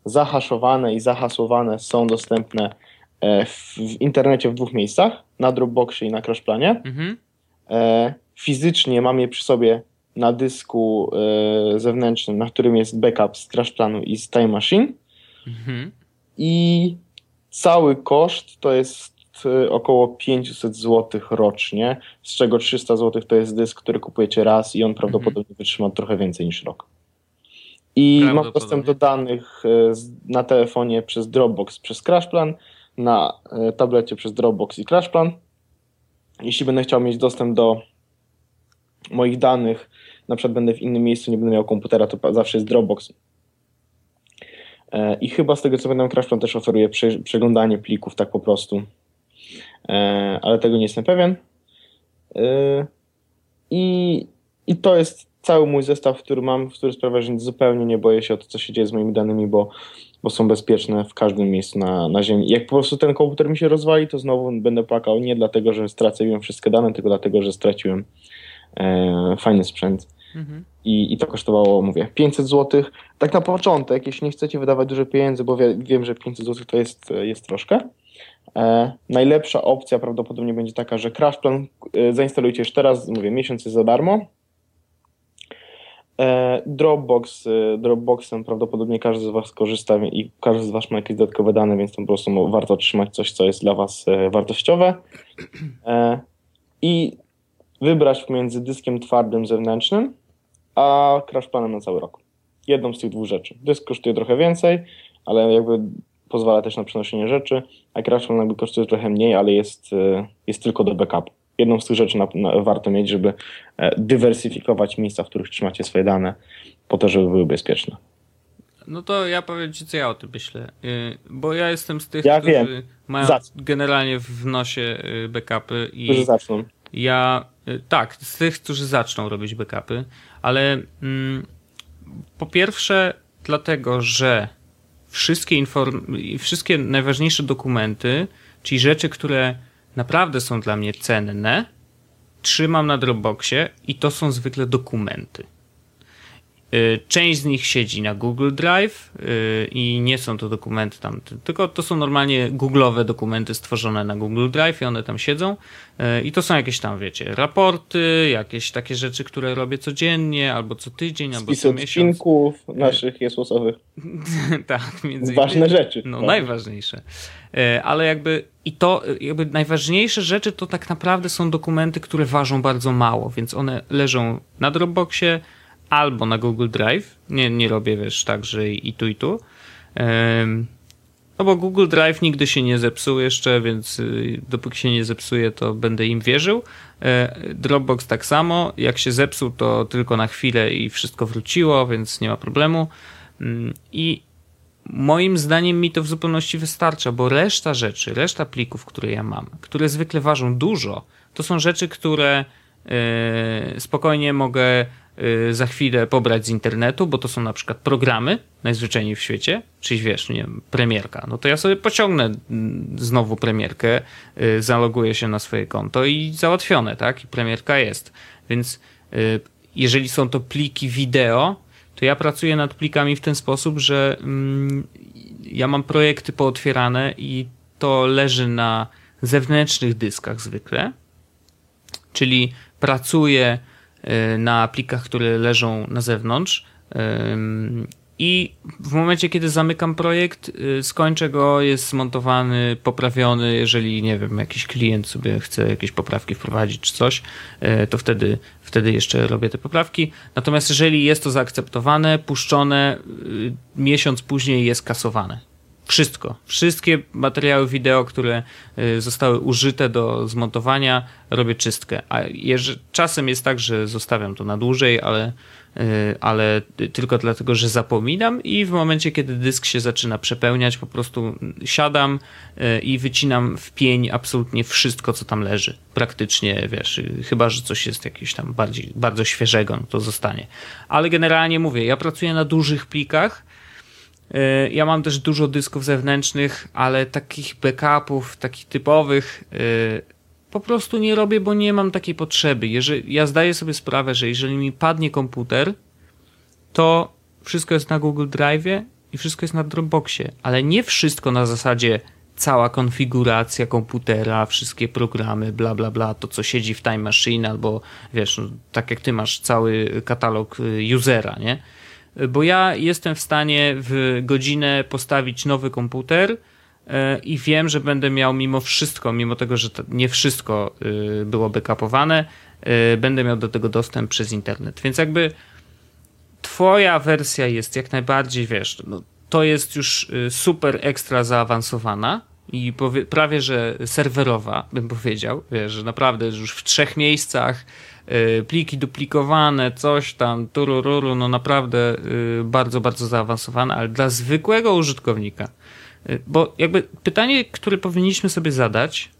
zahaszowane i zahasłowane są dostępne e, w, w internecie w dwóch miejscach, na Dropboxie i na CrashPlanie. Mhm. E, fizycznie mam je przy sobie na dysku e, zewnętrznym, na którym jest backup z CrashPlanu i z Time Machine. Mhm. I cały koszt to jest około 500 zł rocznie, z czego 300 zł to jest dysk, który kupujecie raz i on prawdopodobnie mhm. wytrzyma trochę więcej niż rok. I mam dostęp do danych y, na telefonie przez Dropbox, przez CrashPlan, na y, tablecie przez Dropbox i CrashPlan. Jeśli będę chciał mieć dostęp do moich danych, na przykład będę w innym miejscu, nie będę miał komputera, to zawsze jest Dropbox. I chyba z tego co będę CrashPlan też oferuje przeglądanie plików tak po prostu E, ale tego nie jestem pewien. E, I, I to jest cały mój zestaw, który mam, w który sprawia, że zupełnie nie boję się o to, co się dzieje z moimi danymi, bo, bo są bezpieczne w każdym miejscu na, na Ziemi. Jak po prostu ten komputer mi się rozwali, to znowu będę płakał nie dlatego, że straciłem wszystkie dane, tylko dlatego, że straciłem e, fajny sprzęt. Mhm. I, I to kosztowało, mówię, 500 zł. Tak na początek, jeśli nie chcecie wydawać dużo pieniędzy, bo wie, wiem, że 500 zł to jest, jest troszkę, E, najlepsza opcja prawdopodobnie będzie taka, że CrashPlan e, zainstalujcie już teraz, mówię, miesiąc jest za darmo. E, Dropbox, Dropboxem prawdopodobnie każdy z Was korzysta i każdy z Was ma jakieś dodatkowe dane, więc to po prostu warto trzymać coś, co jest dla Was wartościowe. I wybrać pomiędzy dyskiem twardym zewnętrznym, a CrashPlanem na cały rok. Jedną z tych dwóch rzeczy. Dysk kosztuje trochę więcej, ale jakby pozwala też na przenoszenie rzeczy, a Crashplan jakby kosztuje trochę mniej, ale jest, e, jest tylko do backupu. Jedną z tych rzeczy na, na, warto mieć, żeby e, dywersyfikować miejsca, w których trzymacie swoje dane, po to, żeby były bezpieczne. No to ja powiem Ci, co ja o tym myślę. Y, bo ja jestem z tych, ja którzy wiem. mają generalnie w nosie y, backupy. I którzy zaczną. Ja, y, tak, z tych, którzy zaczną robić backupy, ale mm, po pierwsze dlatego, że wszystkie, inform- wszystkie najważniejsze dokumenty, czyli rzeczy, które naprawdę są dla mnie cenne, trzymam na Dropboxie i to są zwykle dokumenty. Y, część z nich siedzi na Google Drive y, i nie są to dokumenty tam, tylko to są normalnie Google'owe dokumenty stworzone na Google Drive i one tam siedzą. Y, I to są jakieś tam, wiecie, raporty, jakieś takie rzeczy, które robię codziennie, albo co tydzień, albo co miesiąc. odcinków naszych jesłosowych. tak, między innymi. Ważne rzeczy. No, tak. najważniejsze. Ale jakby i to, jakby najważniejsze rzeczy to tak naprawdę są dokumenty, które ważą bardzo mało, więc one leżą na Dropboxie, albo na Google Drive. Nie, nie robię, wiesz, tak, że i tu, i tu. No bo Google Drive nigdy się nie zepsuł jeszcze, więc y, dopóki się nie zepsuje, to będę im wierzył. E, Dropbox tak samo. Jak się zepsuł, to tylko na chwilę i wszystko wróciło, więc nie ma problemu. Mm, I moim zdaniem mi to w zupełności wystarcza, bo reszta rzeczy, reszta plików, które ja mam, które zwykle ważą dużo, to są rzeczy, które e, spokojnie mogę za chwilę pobrać z internetu, bo to są na przykład programy najzwyczajniej w świecie, czyli wiesz, nie wiem, premierka, no to ja sobie pociągnę mm, znowu premierkę, y, zaloguję się na swoje konto i załatwione, tak? I premierka jest. Więc y, jeżeli są to pliki wideo, to ja pracuję nad plikami w ten sposób, że mm, ja mam projekty pootwierane i to leży na zewnętrznych dyskach zwykle, czyli pracuję y, na plikach, które leżą na zewnątrz i w momencie, kiedy zamykam projekt, y, skończę go, jest zmontowany, poprawiony. Jeżeli, nie wiem, jakiś klient sobie chce jakieś poprawki wprowadzić czy coś, y, to wtedy, wtedy jeszcze robię te poprawki. Natomiast jeżeli jest to zaakceptowane, puszczone, miesiąc później jest kasowane. Wszystko. Wszystkie materiały wideo, które y, zostały użyte do zmontowania, robię czystkę. A czasem jest tak, że zostawiam to na dłużej, ale, y, ale tylko dlatego, że zapominam i w momencie, kiedy dysk się zaczyna przepełniać, po prostu siadam y, i wycinam w pień absolutnie wszystko, co tam leży. Praktycznie, wiesz, chyba, że coś jest jakieś tam bardziej, bardzo świeżego, no to zostanie. Ale generalnie mówię, ja pracuję na dużych plikach, ja mam też dużo dysków zewnętrznych, ale takich backupów, takich typowych, e, po prostu nie robię, bo nie mam takiej potrzeby. Jeżeli, ja zdaję sobie sprawę, że jeżeli mi padnie komputer, to wszystko jest na Google Drive i wszystko jest na Dropboxie, ale nie wszystko na zasadzie cała konfiguracja komputera, wszystkie programy, bla bla bla, to co siedzi w Time Machine, albo wiesz, no, tak jak ty masz cały katalog y, usera, nie? Bo ja jestem w stanie w godzinę postawić nowy komputer e, i wiem, że będę miał mimo wszystko, mimo tego, że nie wszystko e, było backupowane, e, będę miał do tego dostęp przez internet. Więc jakby twoja wersja jest jak najbardziej, wiesz, no, to jest już super ekstra zaawansowana i prawie, że serwerowa, bym powiedział, wiesz, że naprawdę już w trzech miejscach pliki duplikowane, coś tam, turururu, no naprawdę y, bardzo, bardzo zaawansowane, ale dla zwykłego użytkownika, y, bo jakby pytanie, które powinniśmy sobie zadać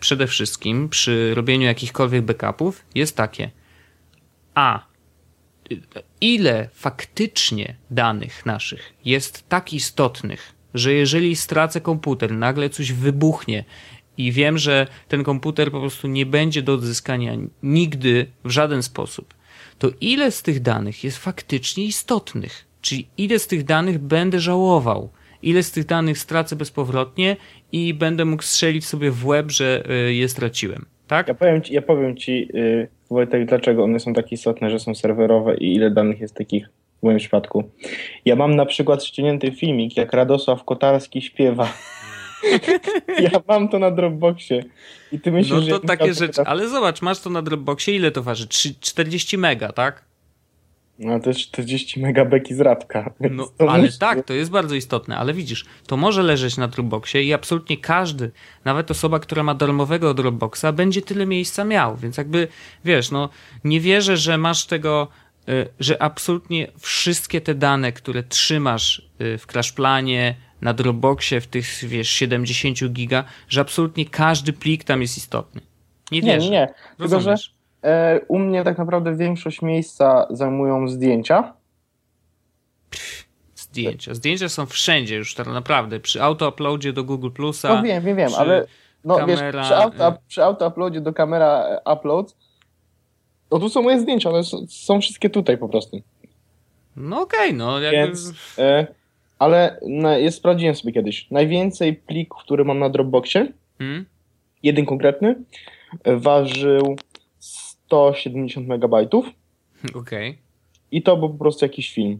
przede wszystkim przy robieniu jakichkolwiek backupów jest takie, a ile faktycznie danych naszych jest tak istotnych, że jeżeli stracę komputer, nagle coś wybuchnie i wiem, że ten komputer po prostu nie będzie do odzyskania nigdy w żaden sposób, to ile z tych danych jest faktycznie istotnych? Czyli ile z tych danych będę żałował? Ile z tych danych stracę bezpowrotnie i będę mógł strzelić sobie w łeb, że y, je straciłem? Tak? Ja powiem ci, ja powiem ci yy, Wojtek, dlaczego one są tak istotne, że są serwerowe i ile danych jest takich w moim przypadku. Ja mam na przykład ściągnięty filmik, jak Radosław Kotarski śpiewa ja mam to na Dropboxie. I ty myślisz, no to że takie rzeczy, teraz... ale zobacz, masz to na Dropboxie, ile to waży? 40 mega, tak? No to jest 40 mega beki z radka. No, ale tak, to jest bardzo istotne, ale widzisz, to może leżeć na Dropboxie i absolutnie każdy, nawet osoba, która ma darmowego Dropboxa, będzie tyle miejsca miał, więc jakby, wiesz, no nie wierzę, że masz tego, y, że absolutnie wszystkie te dane, które trzymasz y, w CrashPlanie, na Dropboxie w tych, wiesz, 70 giga, że absolutnie każdy plik tam jest istotny. Nie wierzę. Nie, nie. Tylko, że e, u mnie tak naprawdę większość miejsca zajmują zdjęcia. zdjęcia. Zdjęcia są wszędzie już tak naprawdę. Przy auto-uploadzie do Google Plusa. No wiem, wiem, wiem, ale no, kamera... wiesz, przy, auto, e- przy auto-uploadzie do kamera e, upload no tu są moje zdjęcia, one są, są wszystkie tutaj po prostu. No okej, okay, no jakby... Więc, e, ale jest, sprawdziłem sobie kiedyś. Najwięcej plików, który mam na Dropboxie, hmm? jeden konkretny, ważył 170 megabajtów. Okej. Okay. I to był po prostu jakiś film.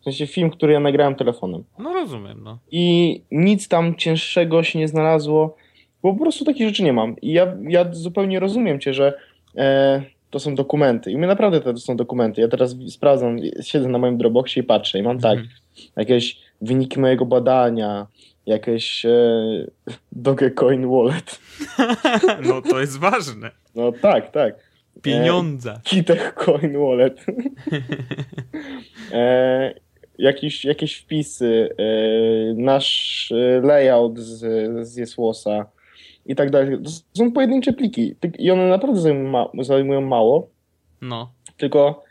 W sensie film, który ja nagrałem telefonem. No rozumiem, no. I nic tam cięższego się nie znalazło, bo po prostu takich rzeczy nie mam. I ja, ja zupełnie rozumiem cię, że e, to są dokumenty. I my naprawdę to są dokumenty. Ja teraz sprawdzam, siedzę na moim Dropboxie i patrzę i mam tak, mhm. jakieś wyniki mojego badania, jakieś e, Dogecoin Wallet. No to jest ważne. No tak, tak. Pieniądze. E, Kitech Coin Wallet. e, jakieś, jakieś wpisy, e, nasz e, layout z, z Jesłosa i tak dalej. To są pojedyncze pliki i one naprawdę zajmują, ma zajmują mało. No. Tylko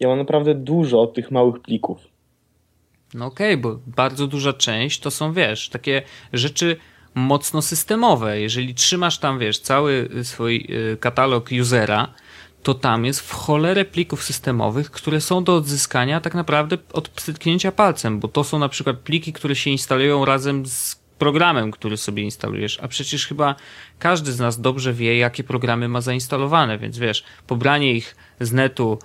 ja mam naprawdę dużo tych małych plików. No okej, okay, bo bardzo duża część to są, wiesz, takie rzeczy mocno systemowe. Jeżeli trzymasz tam, wiesz, cały swój y, katalog usera, to tam jest w cholerę plików systemowych, które są do odzyskania tak naprawdę od przytknięcia palcem, bo to są na przykład pliki, które się instalują razem z programem, który sobie instalujesz, a przecież chyba każdy z nas dobrze wie, jakie programy ma zainstalowane, więc wiesz, pobranie ich z netu,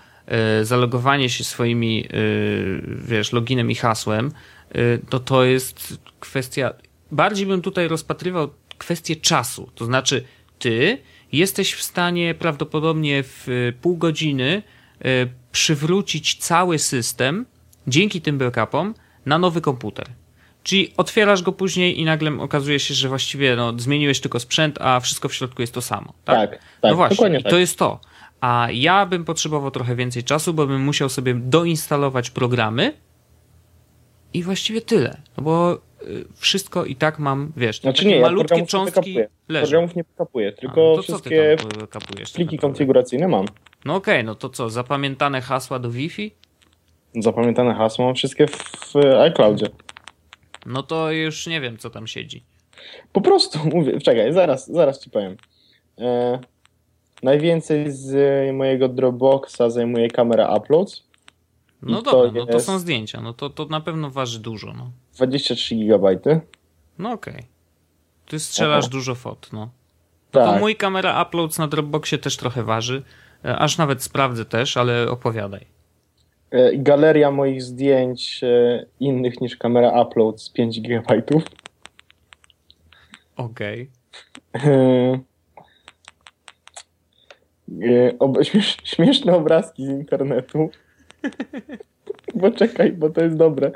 zalogowanie się swoimi, yy, wiesz, loginem i hasłem, yy, to to jest kwestia, bardziej bym tutaj rozpatrywał kwestię czasu, to znaczy ty jesteś w stanie prawdopodobnie w pół godziny przywrócić cały system dzięki tym backupom na nowy komputer. Czyli otwierasz go później i nagle okazuje się, że właściwie no, zmieniłeś tylko sprzęt, a wszystko w środku jest to samo. Tak, tak. tak no właśnie, tak. to jest to. A ja bym potrzebował trochę więcej czasu, bo bym musiał sobie doinstalować programy i właściwie tyle. No bo y, wszystko i tak mam, wiesz, znaczy nie, malutkie ja cząstki leżą. Programów nie kapuję, tylko A, no wszystkie pliki konfiguracyjne mam. No okej, okay, no to co, zapamiętane hasła do Wi-Fi? Zapamiętane hasła mam wszystkie w iCloudzie. No to już nie wiem, co tam siedzi. Po prostu mówię, czekaj, zaraz, zaraz ci powiem. E, najwięcej z mojego Dropboxa zajmuje kamera Uploads. No dobra, to no to są zdjęcia, no to, to na pewno waży dużo. No. 23 GB. No okej. Okay. Ty strzelasz Aha. dużo fot, no. no tak. To mój kamera Uploads na Dropboxie też trochę waży. E, aż nawet sprawdzę też, ale opowiadaj. E, galeria moich zdjęć e, innych niż kamera upload z 5 GB. Okej. Okay. E, śmiesz, śmieszne obrazki z internetu. bo czekaj, bo to jest dobre.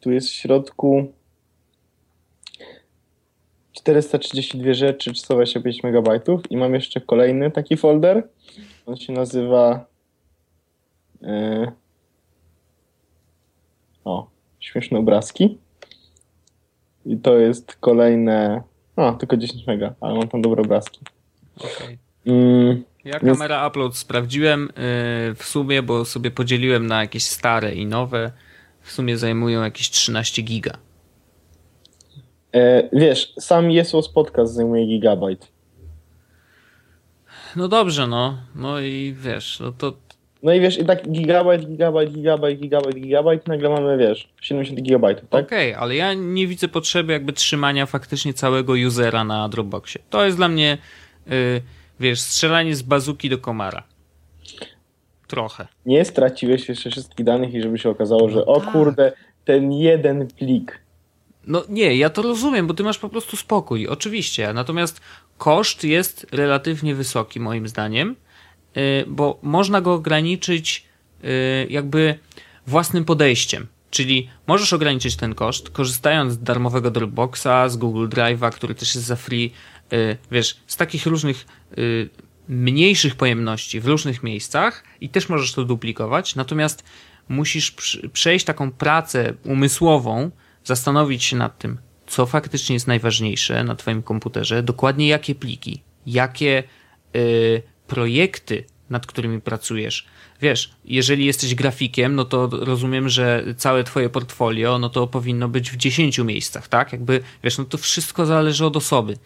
Tu jest w środku 432 rzeczy, 125 MB i mam jeszcze kolejny taki folder on się nazywa. Yy... O, śmieszne obrazki. I to jest kolejne. O, tylko 10 mega, ale mam tam dobre obrazki. Okay. Mm, ja kamera upload sprawdziłem yy, w sumie, bo sobie podzieliłem na jakieś stare i nowe. W sumie zajmują jakieś 13 giga. E, wiesz, sam Jesus Podcast zajmuje gigabajt. No dobrze, no. No i wiesz, no to... No i wiesz, i tak gigabajt, gigabajt, gigabajt, gigabajt, gigabajt, nagle mamy, wiesz, 70 gigabajtów, tak? Okej, okay, ale ja nie widzę potrzeby jakby trzymania faktycznie całego usera na Dropboxie. To jest dla mnie, yy, wiesz, strzelanie z bazuki do komara. Trochę. Nie straciłeś jeszcze wszystkich danych i żeby się okazało, że no o tak. kurde, ten jeden plik. No nie, ja to rozumiem, bo ty masz po prostu spokój, oczywiście. Natomiast koszt jest relatywnie wysoki, moim zdaniem, bo można go ograniczyć y, jakby własnym podejściem. Czyli możesz ograniczyć ten koszt, korzystając z darmowego Dropboxa, z Google Drive'a, który też jest za free, y, wiesz, z takich różnych mniejszych pojemności w różnych miejscach i też możesz to duplikować, natomiast musisz przejść taką pracę umysłową, zastanowić się nad tym, co faktycznie jest najważniejsze na Twoim komputerze, dokładnie jakie pliki, jakie y, projekty, nad którymi pracujesz. Wiesz, jeżeli jesteś grafikiem, no to rozumiem, że całe Twoje portfolio, no to powinno być w 10 miejscach, tak? Jakby, wiesz, no to wszystko zależy od osoby.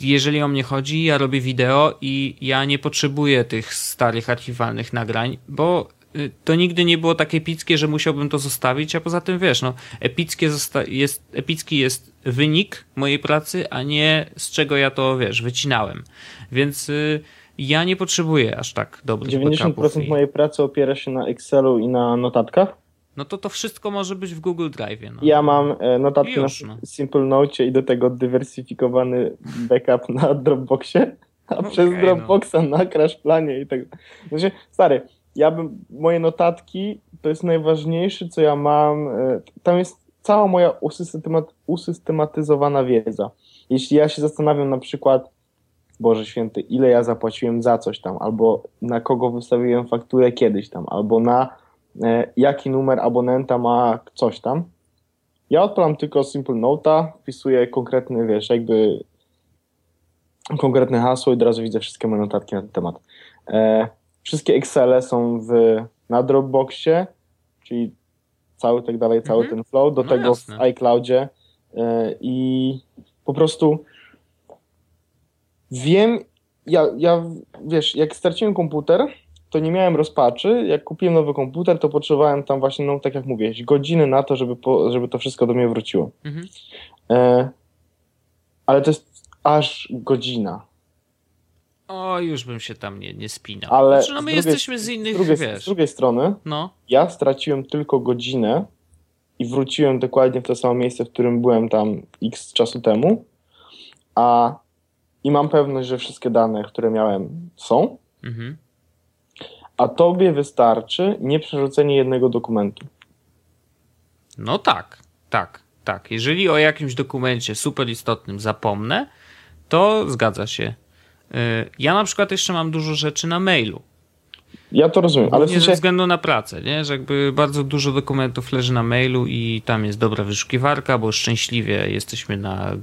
Jeżeli o mnie chodzi, ja robię wideo i ja nie potrzebuję tych starych archiwalnych nagrań, bo Y, to nigdy nie było tak epickie, że musiałbym to zostawić, a poza tym wiesz, no, epickie jest, epicki jest wynik mojej pracy, a nie z czego ja to, wiesz, wycinałem. Więc y, ja nie potrzebuję aż tak dobrych 90% i... mojej pracy opiera się na Excelu i na notatkach. No to to wszystko może być w Google Drive. No. Ja mam e, notatki już, na no. Simple Note i do tego dywersyfikowany backup na Dropboxie, a przez no. Dropboxa no. na Crash Planie i tak. Znaczy, stary, ja bym, moje notatki to jest najważniejsze, co ja mam. E, tam jest cała moja usystematyzowana wiedza. Jeśli ja się zastanawiam na przykład, Boże Święty, ile ja zapłaciłem za coś tam, albo na kogo wystawiłem fakturę kiedyś tam, albo na e, jaki numer abonenta ma coś tam, ja odpalam tylko Simple Note'a, wpisuję konkretny, wiesz, jakby konkretne hasło i od razu widzę wszystkie moje notatki na ten temat. E, Wszystkie Excele są w, na Dropboxie, czyli cały tak dalej, cały mhm. ten flow, do no tego jasne. w iCloudzie yy, i po prostu wiem, ja, ja wiesz, jak straciłem komputer, to nie miałem rozpaczy. Jak kupiłem nowy komputer, to potrzebowałem tam właśnie, no tak jak mówię, godziny na to, żeby, po, żeby to wszystko do mnie wróciło. Mhm. E, ale to jest aż godzina. O, już bym się tam nie, nie spinał. Ale znaczy, no my drugiej, jesteśmy z innych, z drugiej, wiesz. Z drugiej strony, no. ja straciłem tylko godzinę i wróciłem dokładnie w to samo miejsce, w którym byłem tam x czasu temu, a i mam pewność, że wszystkie dane, które miałem są, mhm. a tobie wystarczy nie przerzucenie jednego dokumentu. No tak, tak, tak. Jeżeli o jakimś dokumencie super istotnym zapomnę, to zgadza się. Y, ja na przykład jeszcze mam dużo rzeczy na mailu. Ja to rozumiem, ale w sensie... ze względu na pracę, nie? że jakby bardzo dużo dokumentów leży na mailu i tam jest dobra wyszukiwarka, bo szczęśliwie jesteśmy na y,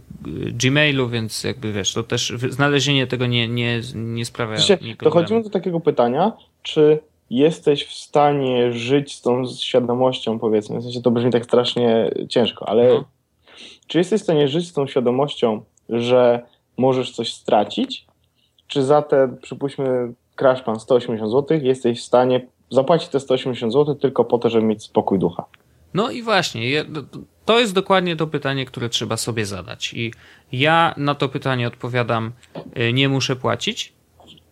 Gmailu, więc jakby wiesz, to też znalezienie tego nie, nie, nie sprawia w sensie, Dochodzimy do takiego pytania, czy jesteś w stanie żyć z tą świadomością, powiedzmy, w sensie to brzmi tak strasznie ciężko, ale no. czy jesteś w stanie żyć z tą świadomością, że możesz coś stracić, czy za te, przypuśćmy, crash plan 180 zł, jesteś w stanie zapłacić te 180 zł tylko po to, żeby mieć spokój ducha. No i właśnie, to jest dokładnie to pytanie, które trzeba sobie zadać. I ja na to pytanie odpowiadam, y, nie muszę płacić,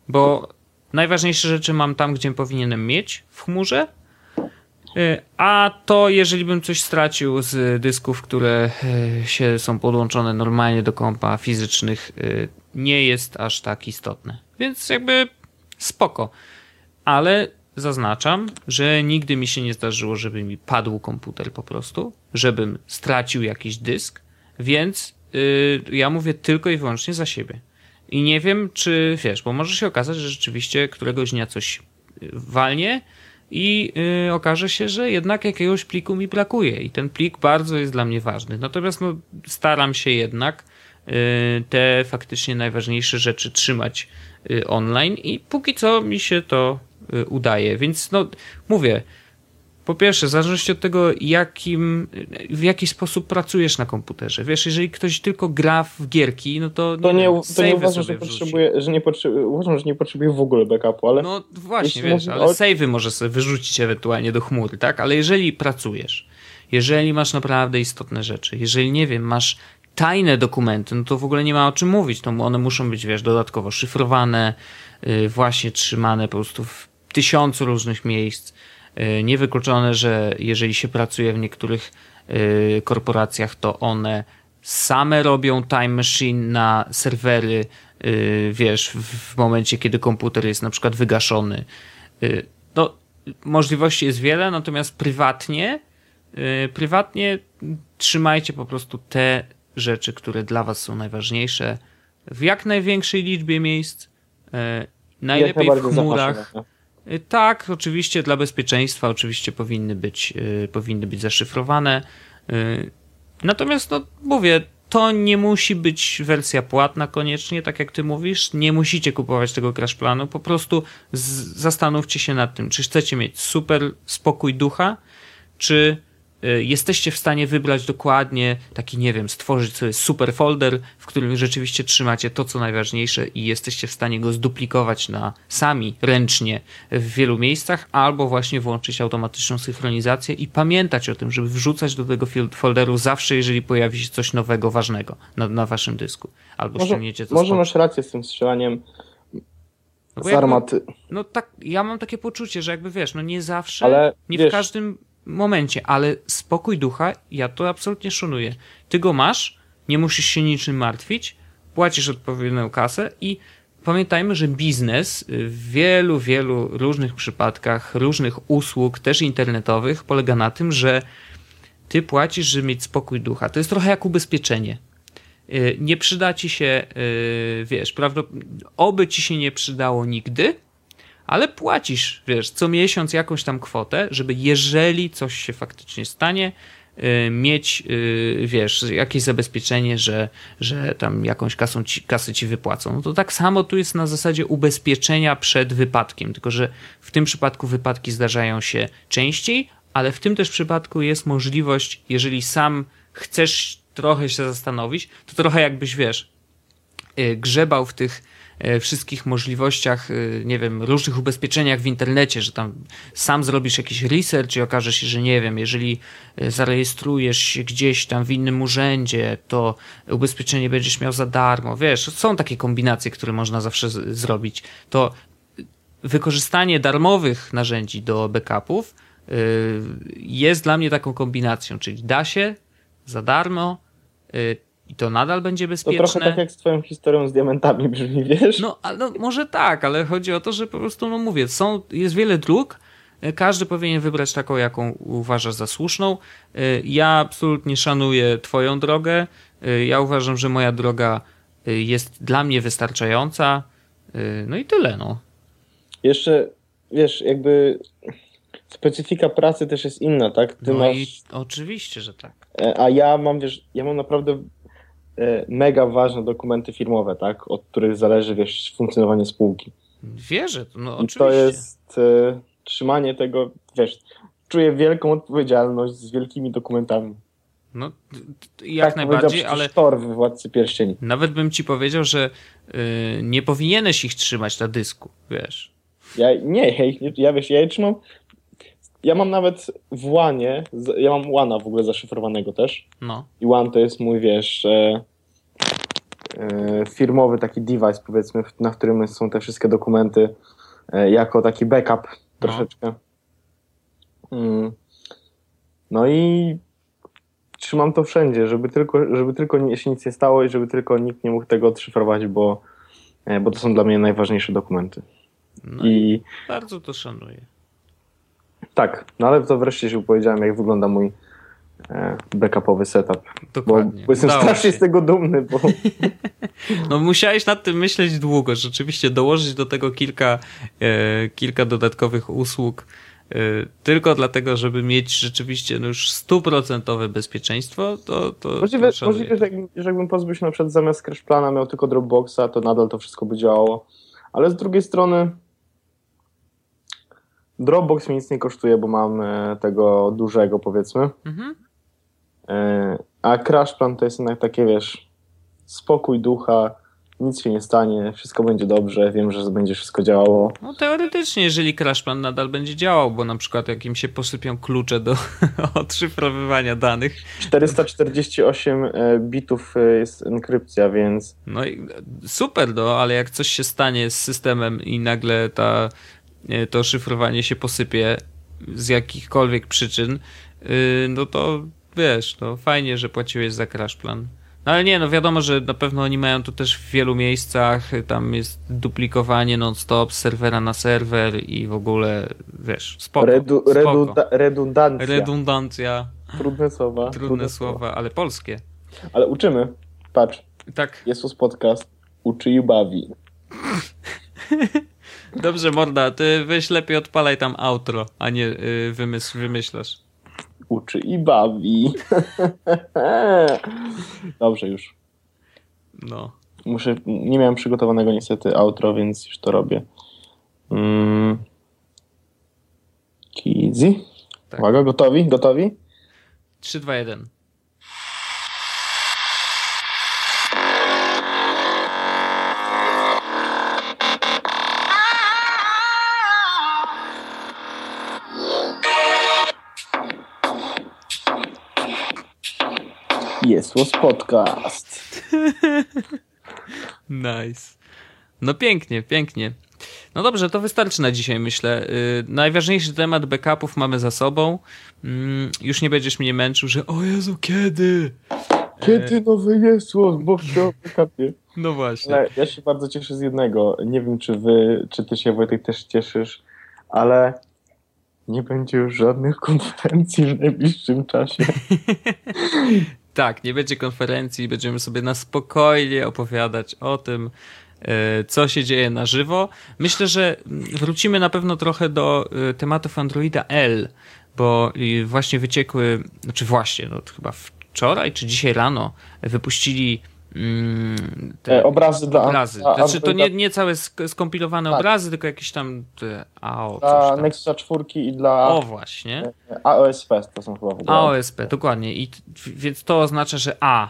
bo najważniejsze rzeczy mam tam, gdzie powinienem mieć w chmurze, y, a to, jeżeli bym coś stracił z dysków, które y, się są podłączone normalnie do kompa fizycznych, nie jest aż tak istotne. Więc jakby spoko. Ale zaznaczam, że nigdy mi się nie zdarzyło, żeby mi padł komputer po prostu, żebym stracił jakiś dysk, więc yy, ja mówię tylko i wyłącznie za siebie. I nie wiem, czy wiesz, bo może się okazać, że rzeczywiście któregoś dnia coś y, walnie i yy, okaże się, że jednak jakiegoś pliku mi brakuje i ten plik bardzo jest dla mnie ważny. Natomiast no, staram się jednak yy, te faktycznie najważniejsze rzeczy trzymać online i póki co mi się to y, udaje. Więc no, mówię, po pierwsze, w zależności od tego, jakim, w jaki sposób pracujesz na komputerze. Wiesz, jeżeli ktoś tylko gra w gierki, no to. To nie, to nie uważam, że, potrzebuje, że nie potrzebuje, uważam, że nie potrzebuje w ogóle backupu, ale. No właśnie, wiesz, ale o... save'y może sobie wyrzucić ewentualnie do chmury, tak? Ale jeżeli pracujesz, jeżeli masz naprawdę istotne rzeczy, jeżeli nie wiem, masz tajne dokumenty, no to w ogóle nie ma o czym mówić. To one muszą być, wiesz, dodatkowo szyfrowane, yy, właśnie trzymane po prostu w tysiącu różnych miejsc. Yy, niewykluczone, że jeżeli się pracuje w niektórych yy, korporacjach, to one same robią time machine na serwery, y, wiesz, w momencie, kiedy komputer jest na przykład wygaszony. Y, no, możliwości jest wiele, natomiast prywatnie, y, prywatnie trzymajcie po prostu te rzeczy, które dla Was są najważniejsze w jak największej liczbie miejsc, e, najlepiej w chmurach. E, tak, oczywiście dla bezpieczeństwa oczywiście powinny być, e, powinny być zaszyfrowane. Natomiast no, mówię, to nie musi być wersja płatna koniecznie, tak jak ty mówisz. Nie musicie kupować tego crash planu. Po prostu zastanówcie się nad tym, czy chcecie mieć super spokój ducha, czy jesteście w stanie wybrać dokładnie taki, nie wiem, stworzyć sobie super folder, w którym rzeczywiście trzymacie to, co najważniejsze i jesteście w stanie go zduplikować na sami ręcznie w wielu miejscach, albo właśnie włączyć automatyczną synchronizację i pamiętać o tym, żeby wrzucać do tego folderu zawsze, jeżeli pojawi się coś nowego, ważnego na, na waszym dysku. Albo może, ściągniecie to Może masz rację z tym strzelaniem no z armaty. Jakby, no tak, ja mam takie poczucie, że jakby wiesz, no nie zawsze, Ale, nie wiesz, w każdym momencie, ale spokój ducha, ja to absolutnie szanuję. Ty go masz, nie musisz się niczym martwić, płacisz odpowiednią kasę i pamiętajmy, że biznes w wielu, wielu różnych przypadkach, różnych usług, też internetowych, polega na tym, że ty płacisz, żeby mieć spokój ducha. To jest trochę jak ubezpieczenie. Y, nie przyda ci się, y, wiesz, prawdopodobnie, oby ci się nie przydało nigdy, ale płacisz, wiesz, co miesiąc jakąś tam kwotę, żeby jeżeli coś się faktycznie stanie, y, mieć, y, wiesz, jakieś zabezpieczenie, że, że tam jakąś kasą ci, kasę ci wypłacą. No to tak samo tu jest na zasadzie ubezpieczenia przed wypadkiem, tylko że w tym przypadku wypadki zdarzają się częściej, ale w tym też przypadku jest możliwość, jeżeli sam chcesz trochę się zastanowić, to trochę jakbyś, wiesz, grzebał w tych wszystkich możliwościach, nie wiem, różnych ubezpieczeniach w internecie, że tam sam zrobisz jakiś research i okaże się, że nie wiem, jeżeli zarejestrujesz się gdzieś tam w innym urzędzie, to ubezpieczenie będziesz miał za darmo. Wiesz, są takie kombinacje, które można zawsze zrobić. To wykorzystanie darmowych narzędzi do backupów y, jest dla mnie taką kombinacją, czyli da się za darmo y, i to nadal będzie bezpieczne. To trochę tak jak z twoją historią z diamentami brzmi, wiesz? No, no może tak, ale chodzi o to, że po prostu, no mówię, są, jest wiele dróg, każdy powinien wybrać taką, jaką uważa za słuszną. Y, ja absolutnie szanuję twoją drogę, ja uważam, że moja droga jest dla mnie wystarczająca, no i tyle, no jeszcze, wiesz, jakby specyfika pracy też jest inna, tak? Ty no masz... i oczywiście, że tak. E, a ja mam, wiesz, ja mam naprawdę e, mega ważne dokumenty firmowe, tak? Od których zależy, wiesz, funkcjonowanie spółki. Wierzę, no oczywiście. I to jest e, trzymanie tego, wiesz, czuję wielką odpowiedzialność z wielkimi dokumentami. No, jak tak najbardziej, ale. Thor w Władcy Pierścieni. Nawet bym ci powiedział, że yy, nie powinieneś ich trzymać na dysku, wiesz. Ja nie, ja, ja wiesz, ja je trzymam. Ja mam nawet w łanie, ja mam łana w ogóle zaszyfrowanego też. No. I łan to jest mój, wiesz, e, e, firmowy taki device, powiedzmy, na którym są te wszystkie dokumenty, e, jako taki backup no. troszeczkę. Mm. No i trzymam to wszędzie, żeby tylko, żeby tylko się nic nie stało i żeby tylko nikt nie mógł tego odszyfrować, bo, e, bo to są dla mnie najważniejsze dokumenty. No I bardzo to szanuję. Tak, no ale to wreszcie się powiedziałem, jak wygląda mój e, backupowy setup. Dokładnie. Bo, jestem strasznie z tego dumny, bo... no musiałeś nad tym myśleć długo, rzeczywiście dołożyć do tego kilka, e, kilka dodatkowych usług, e, tylko dlatego, żeby mieć rzeczywiście no już stuprocentowe bezpieczeństwo, to, to Możliwe, to możliwe że, że jakbym pozbył się na przykład zamiast Crash Plana miał tylko Dropboxa, to nadal to wszystko by działało. Ale z drugiej strony Dropbox mi nic nie kosztuje, bo mam e, tego dużego, powiedzmy. Mhm. E, a Crash Plan to jest jednak takie, wiesz, spokój ducha, nic się nie stanie, wszystko będzie dobrze, wiem, że będzie wszystko działało. No teoretycznie, jeżeli Crash Plan nadal będzie działał, bo na przykład jak im się posypią klucze do odszyfrowywania danych. 448 e, bitów jest enkrypcja, więc... No i super, no, ale jak coś się stanie z systemem i nagle ta to szyfrowanie się posypie z jakichkolwiek przyczyn, y, no to wiesz, no fajnie, że płaciłeś za crash plan. No ale nie, no wiadomo, że na pewno oni mają tu też w wielu miejscach, tam jest duplikowanie non-stop serwera na serwer i w ogóle, wiesz, spoko. Redu, spoko. redundancja. Redundancja. Trudne słowa. Trudne, Trudne słowa, ale polskie. Ale uczymy. Patrz. Tak. Jest podcast. Uczy i bawi. Dobrze, morda, ty weź lepiej odpalaj tam outro, a nie yy, wymysł, wymyślasz. Uczy i bawi. Dobrze już. No. Muszę, nie miałem przygotowanego niestety outro, więc już to robię. Mm. Easy. Tak. Uwaga, gotowi? Gotowi? 3, 2, 1. Was podcast. nice. No pięknie, pięknie. No dobrze, to wystarczy na dzisiaj, myślę. Yy, najważniejszy temat backupów mamy za sobą. Yy, już nie będziesz mnie męczył, że o Jezu, kiedy? Kiedy e... nowy Jesłos, bo się o backupie. No właśnie. Ale ja się bardzo cieszę z jednego. Nie wiem, czy wy, czy ty się Wojtek też cieszysz, ale nie będzie już żadnych konferencji w najbliższym czasie. tak, nie będzie konferencji, będziemy sobie na spokojnie opowiadać o tym, e, co się dzieje na żywo. Myślę, że wrócimy na pewno trochę do e, tematów Androida L, bo właśnie wyciekły, znaczy właśnie, no chyba wczoraj czy dzisiaj rano wypuścili te obrazy dla obrazy. Znaczy, to nie, nie całe skompilowane tak. obrazy, tylko jakieś tam te AO. Dla Nexusa 4 i dla. O, właśnie. AOSP to są chyba w ogóle. AOSP, dokładnie. I więc to oznacza, że A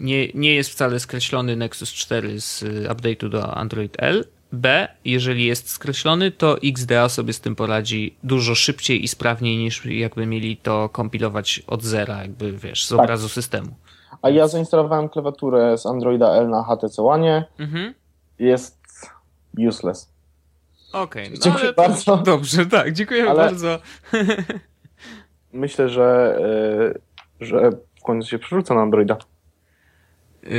nie, nie jest wcale skreślony Nexus 4 z update'u do Android L. B, jeżeli jest skreślony, to XDA sobie z tym poradzi dużo szybciej i sprawniej niż jakby mieli to kompilować od zera, jakby wiesz, z tak. obrazu systemu. A ja zainstalowałem klawiaturę z Androida L na HTC One. Mhm. Jest useless. Okej, okay, no dziękuję bardzo. Dobrze, tak, dziękuję ale bardzo. myślę, że, yy, że w końcu się przerzucę na Androida. Yy,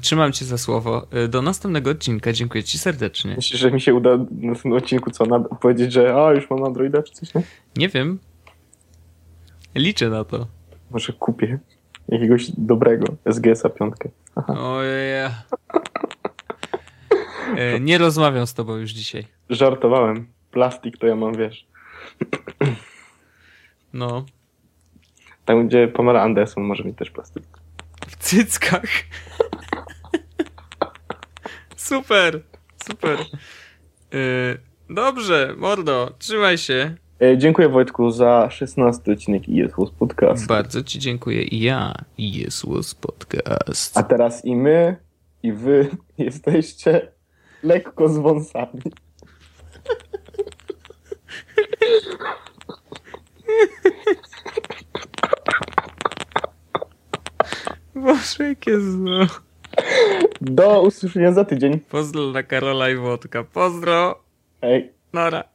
trzymam cię za słowo. Yy, do następnego odcinka. Dziękuję ci serdecznie. Myślisz, że mi się uda na tym odcinku co, na, powiedzieć, że a, już mam Androida czy coś, nie? Nie wiem. Liczę na to. Może kupię jakiegoś dobrego SGS-a piątkę. Ojej. Yy, nie rozmawiam z tobą już dzisiaj. Żartowałem. Plastik to ja mam, wiesz. No. Tam, gdzie Pamela Anderson może mieć też plastik w cyckach. super, super. Yy, dobrze, mordo, trzymaj się. E, dziękuję Wojtku za 16 odcinek ISWS Podcast. Bardzo ci dziękuję i ja ISWS Podcast. A teraz i my, i wy jesteście lekko z wąsami. Boże, jakie zło. Do usłyszenia za tydzień. Pozdro dla Karola i Włodka. Pozdro. Hej. Nora.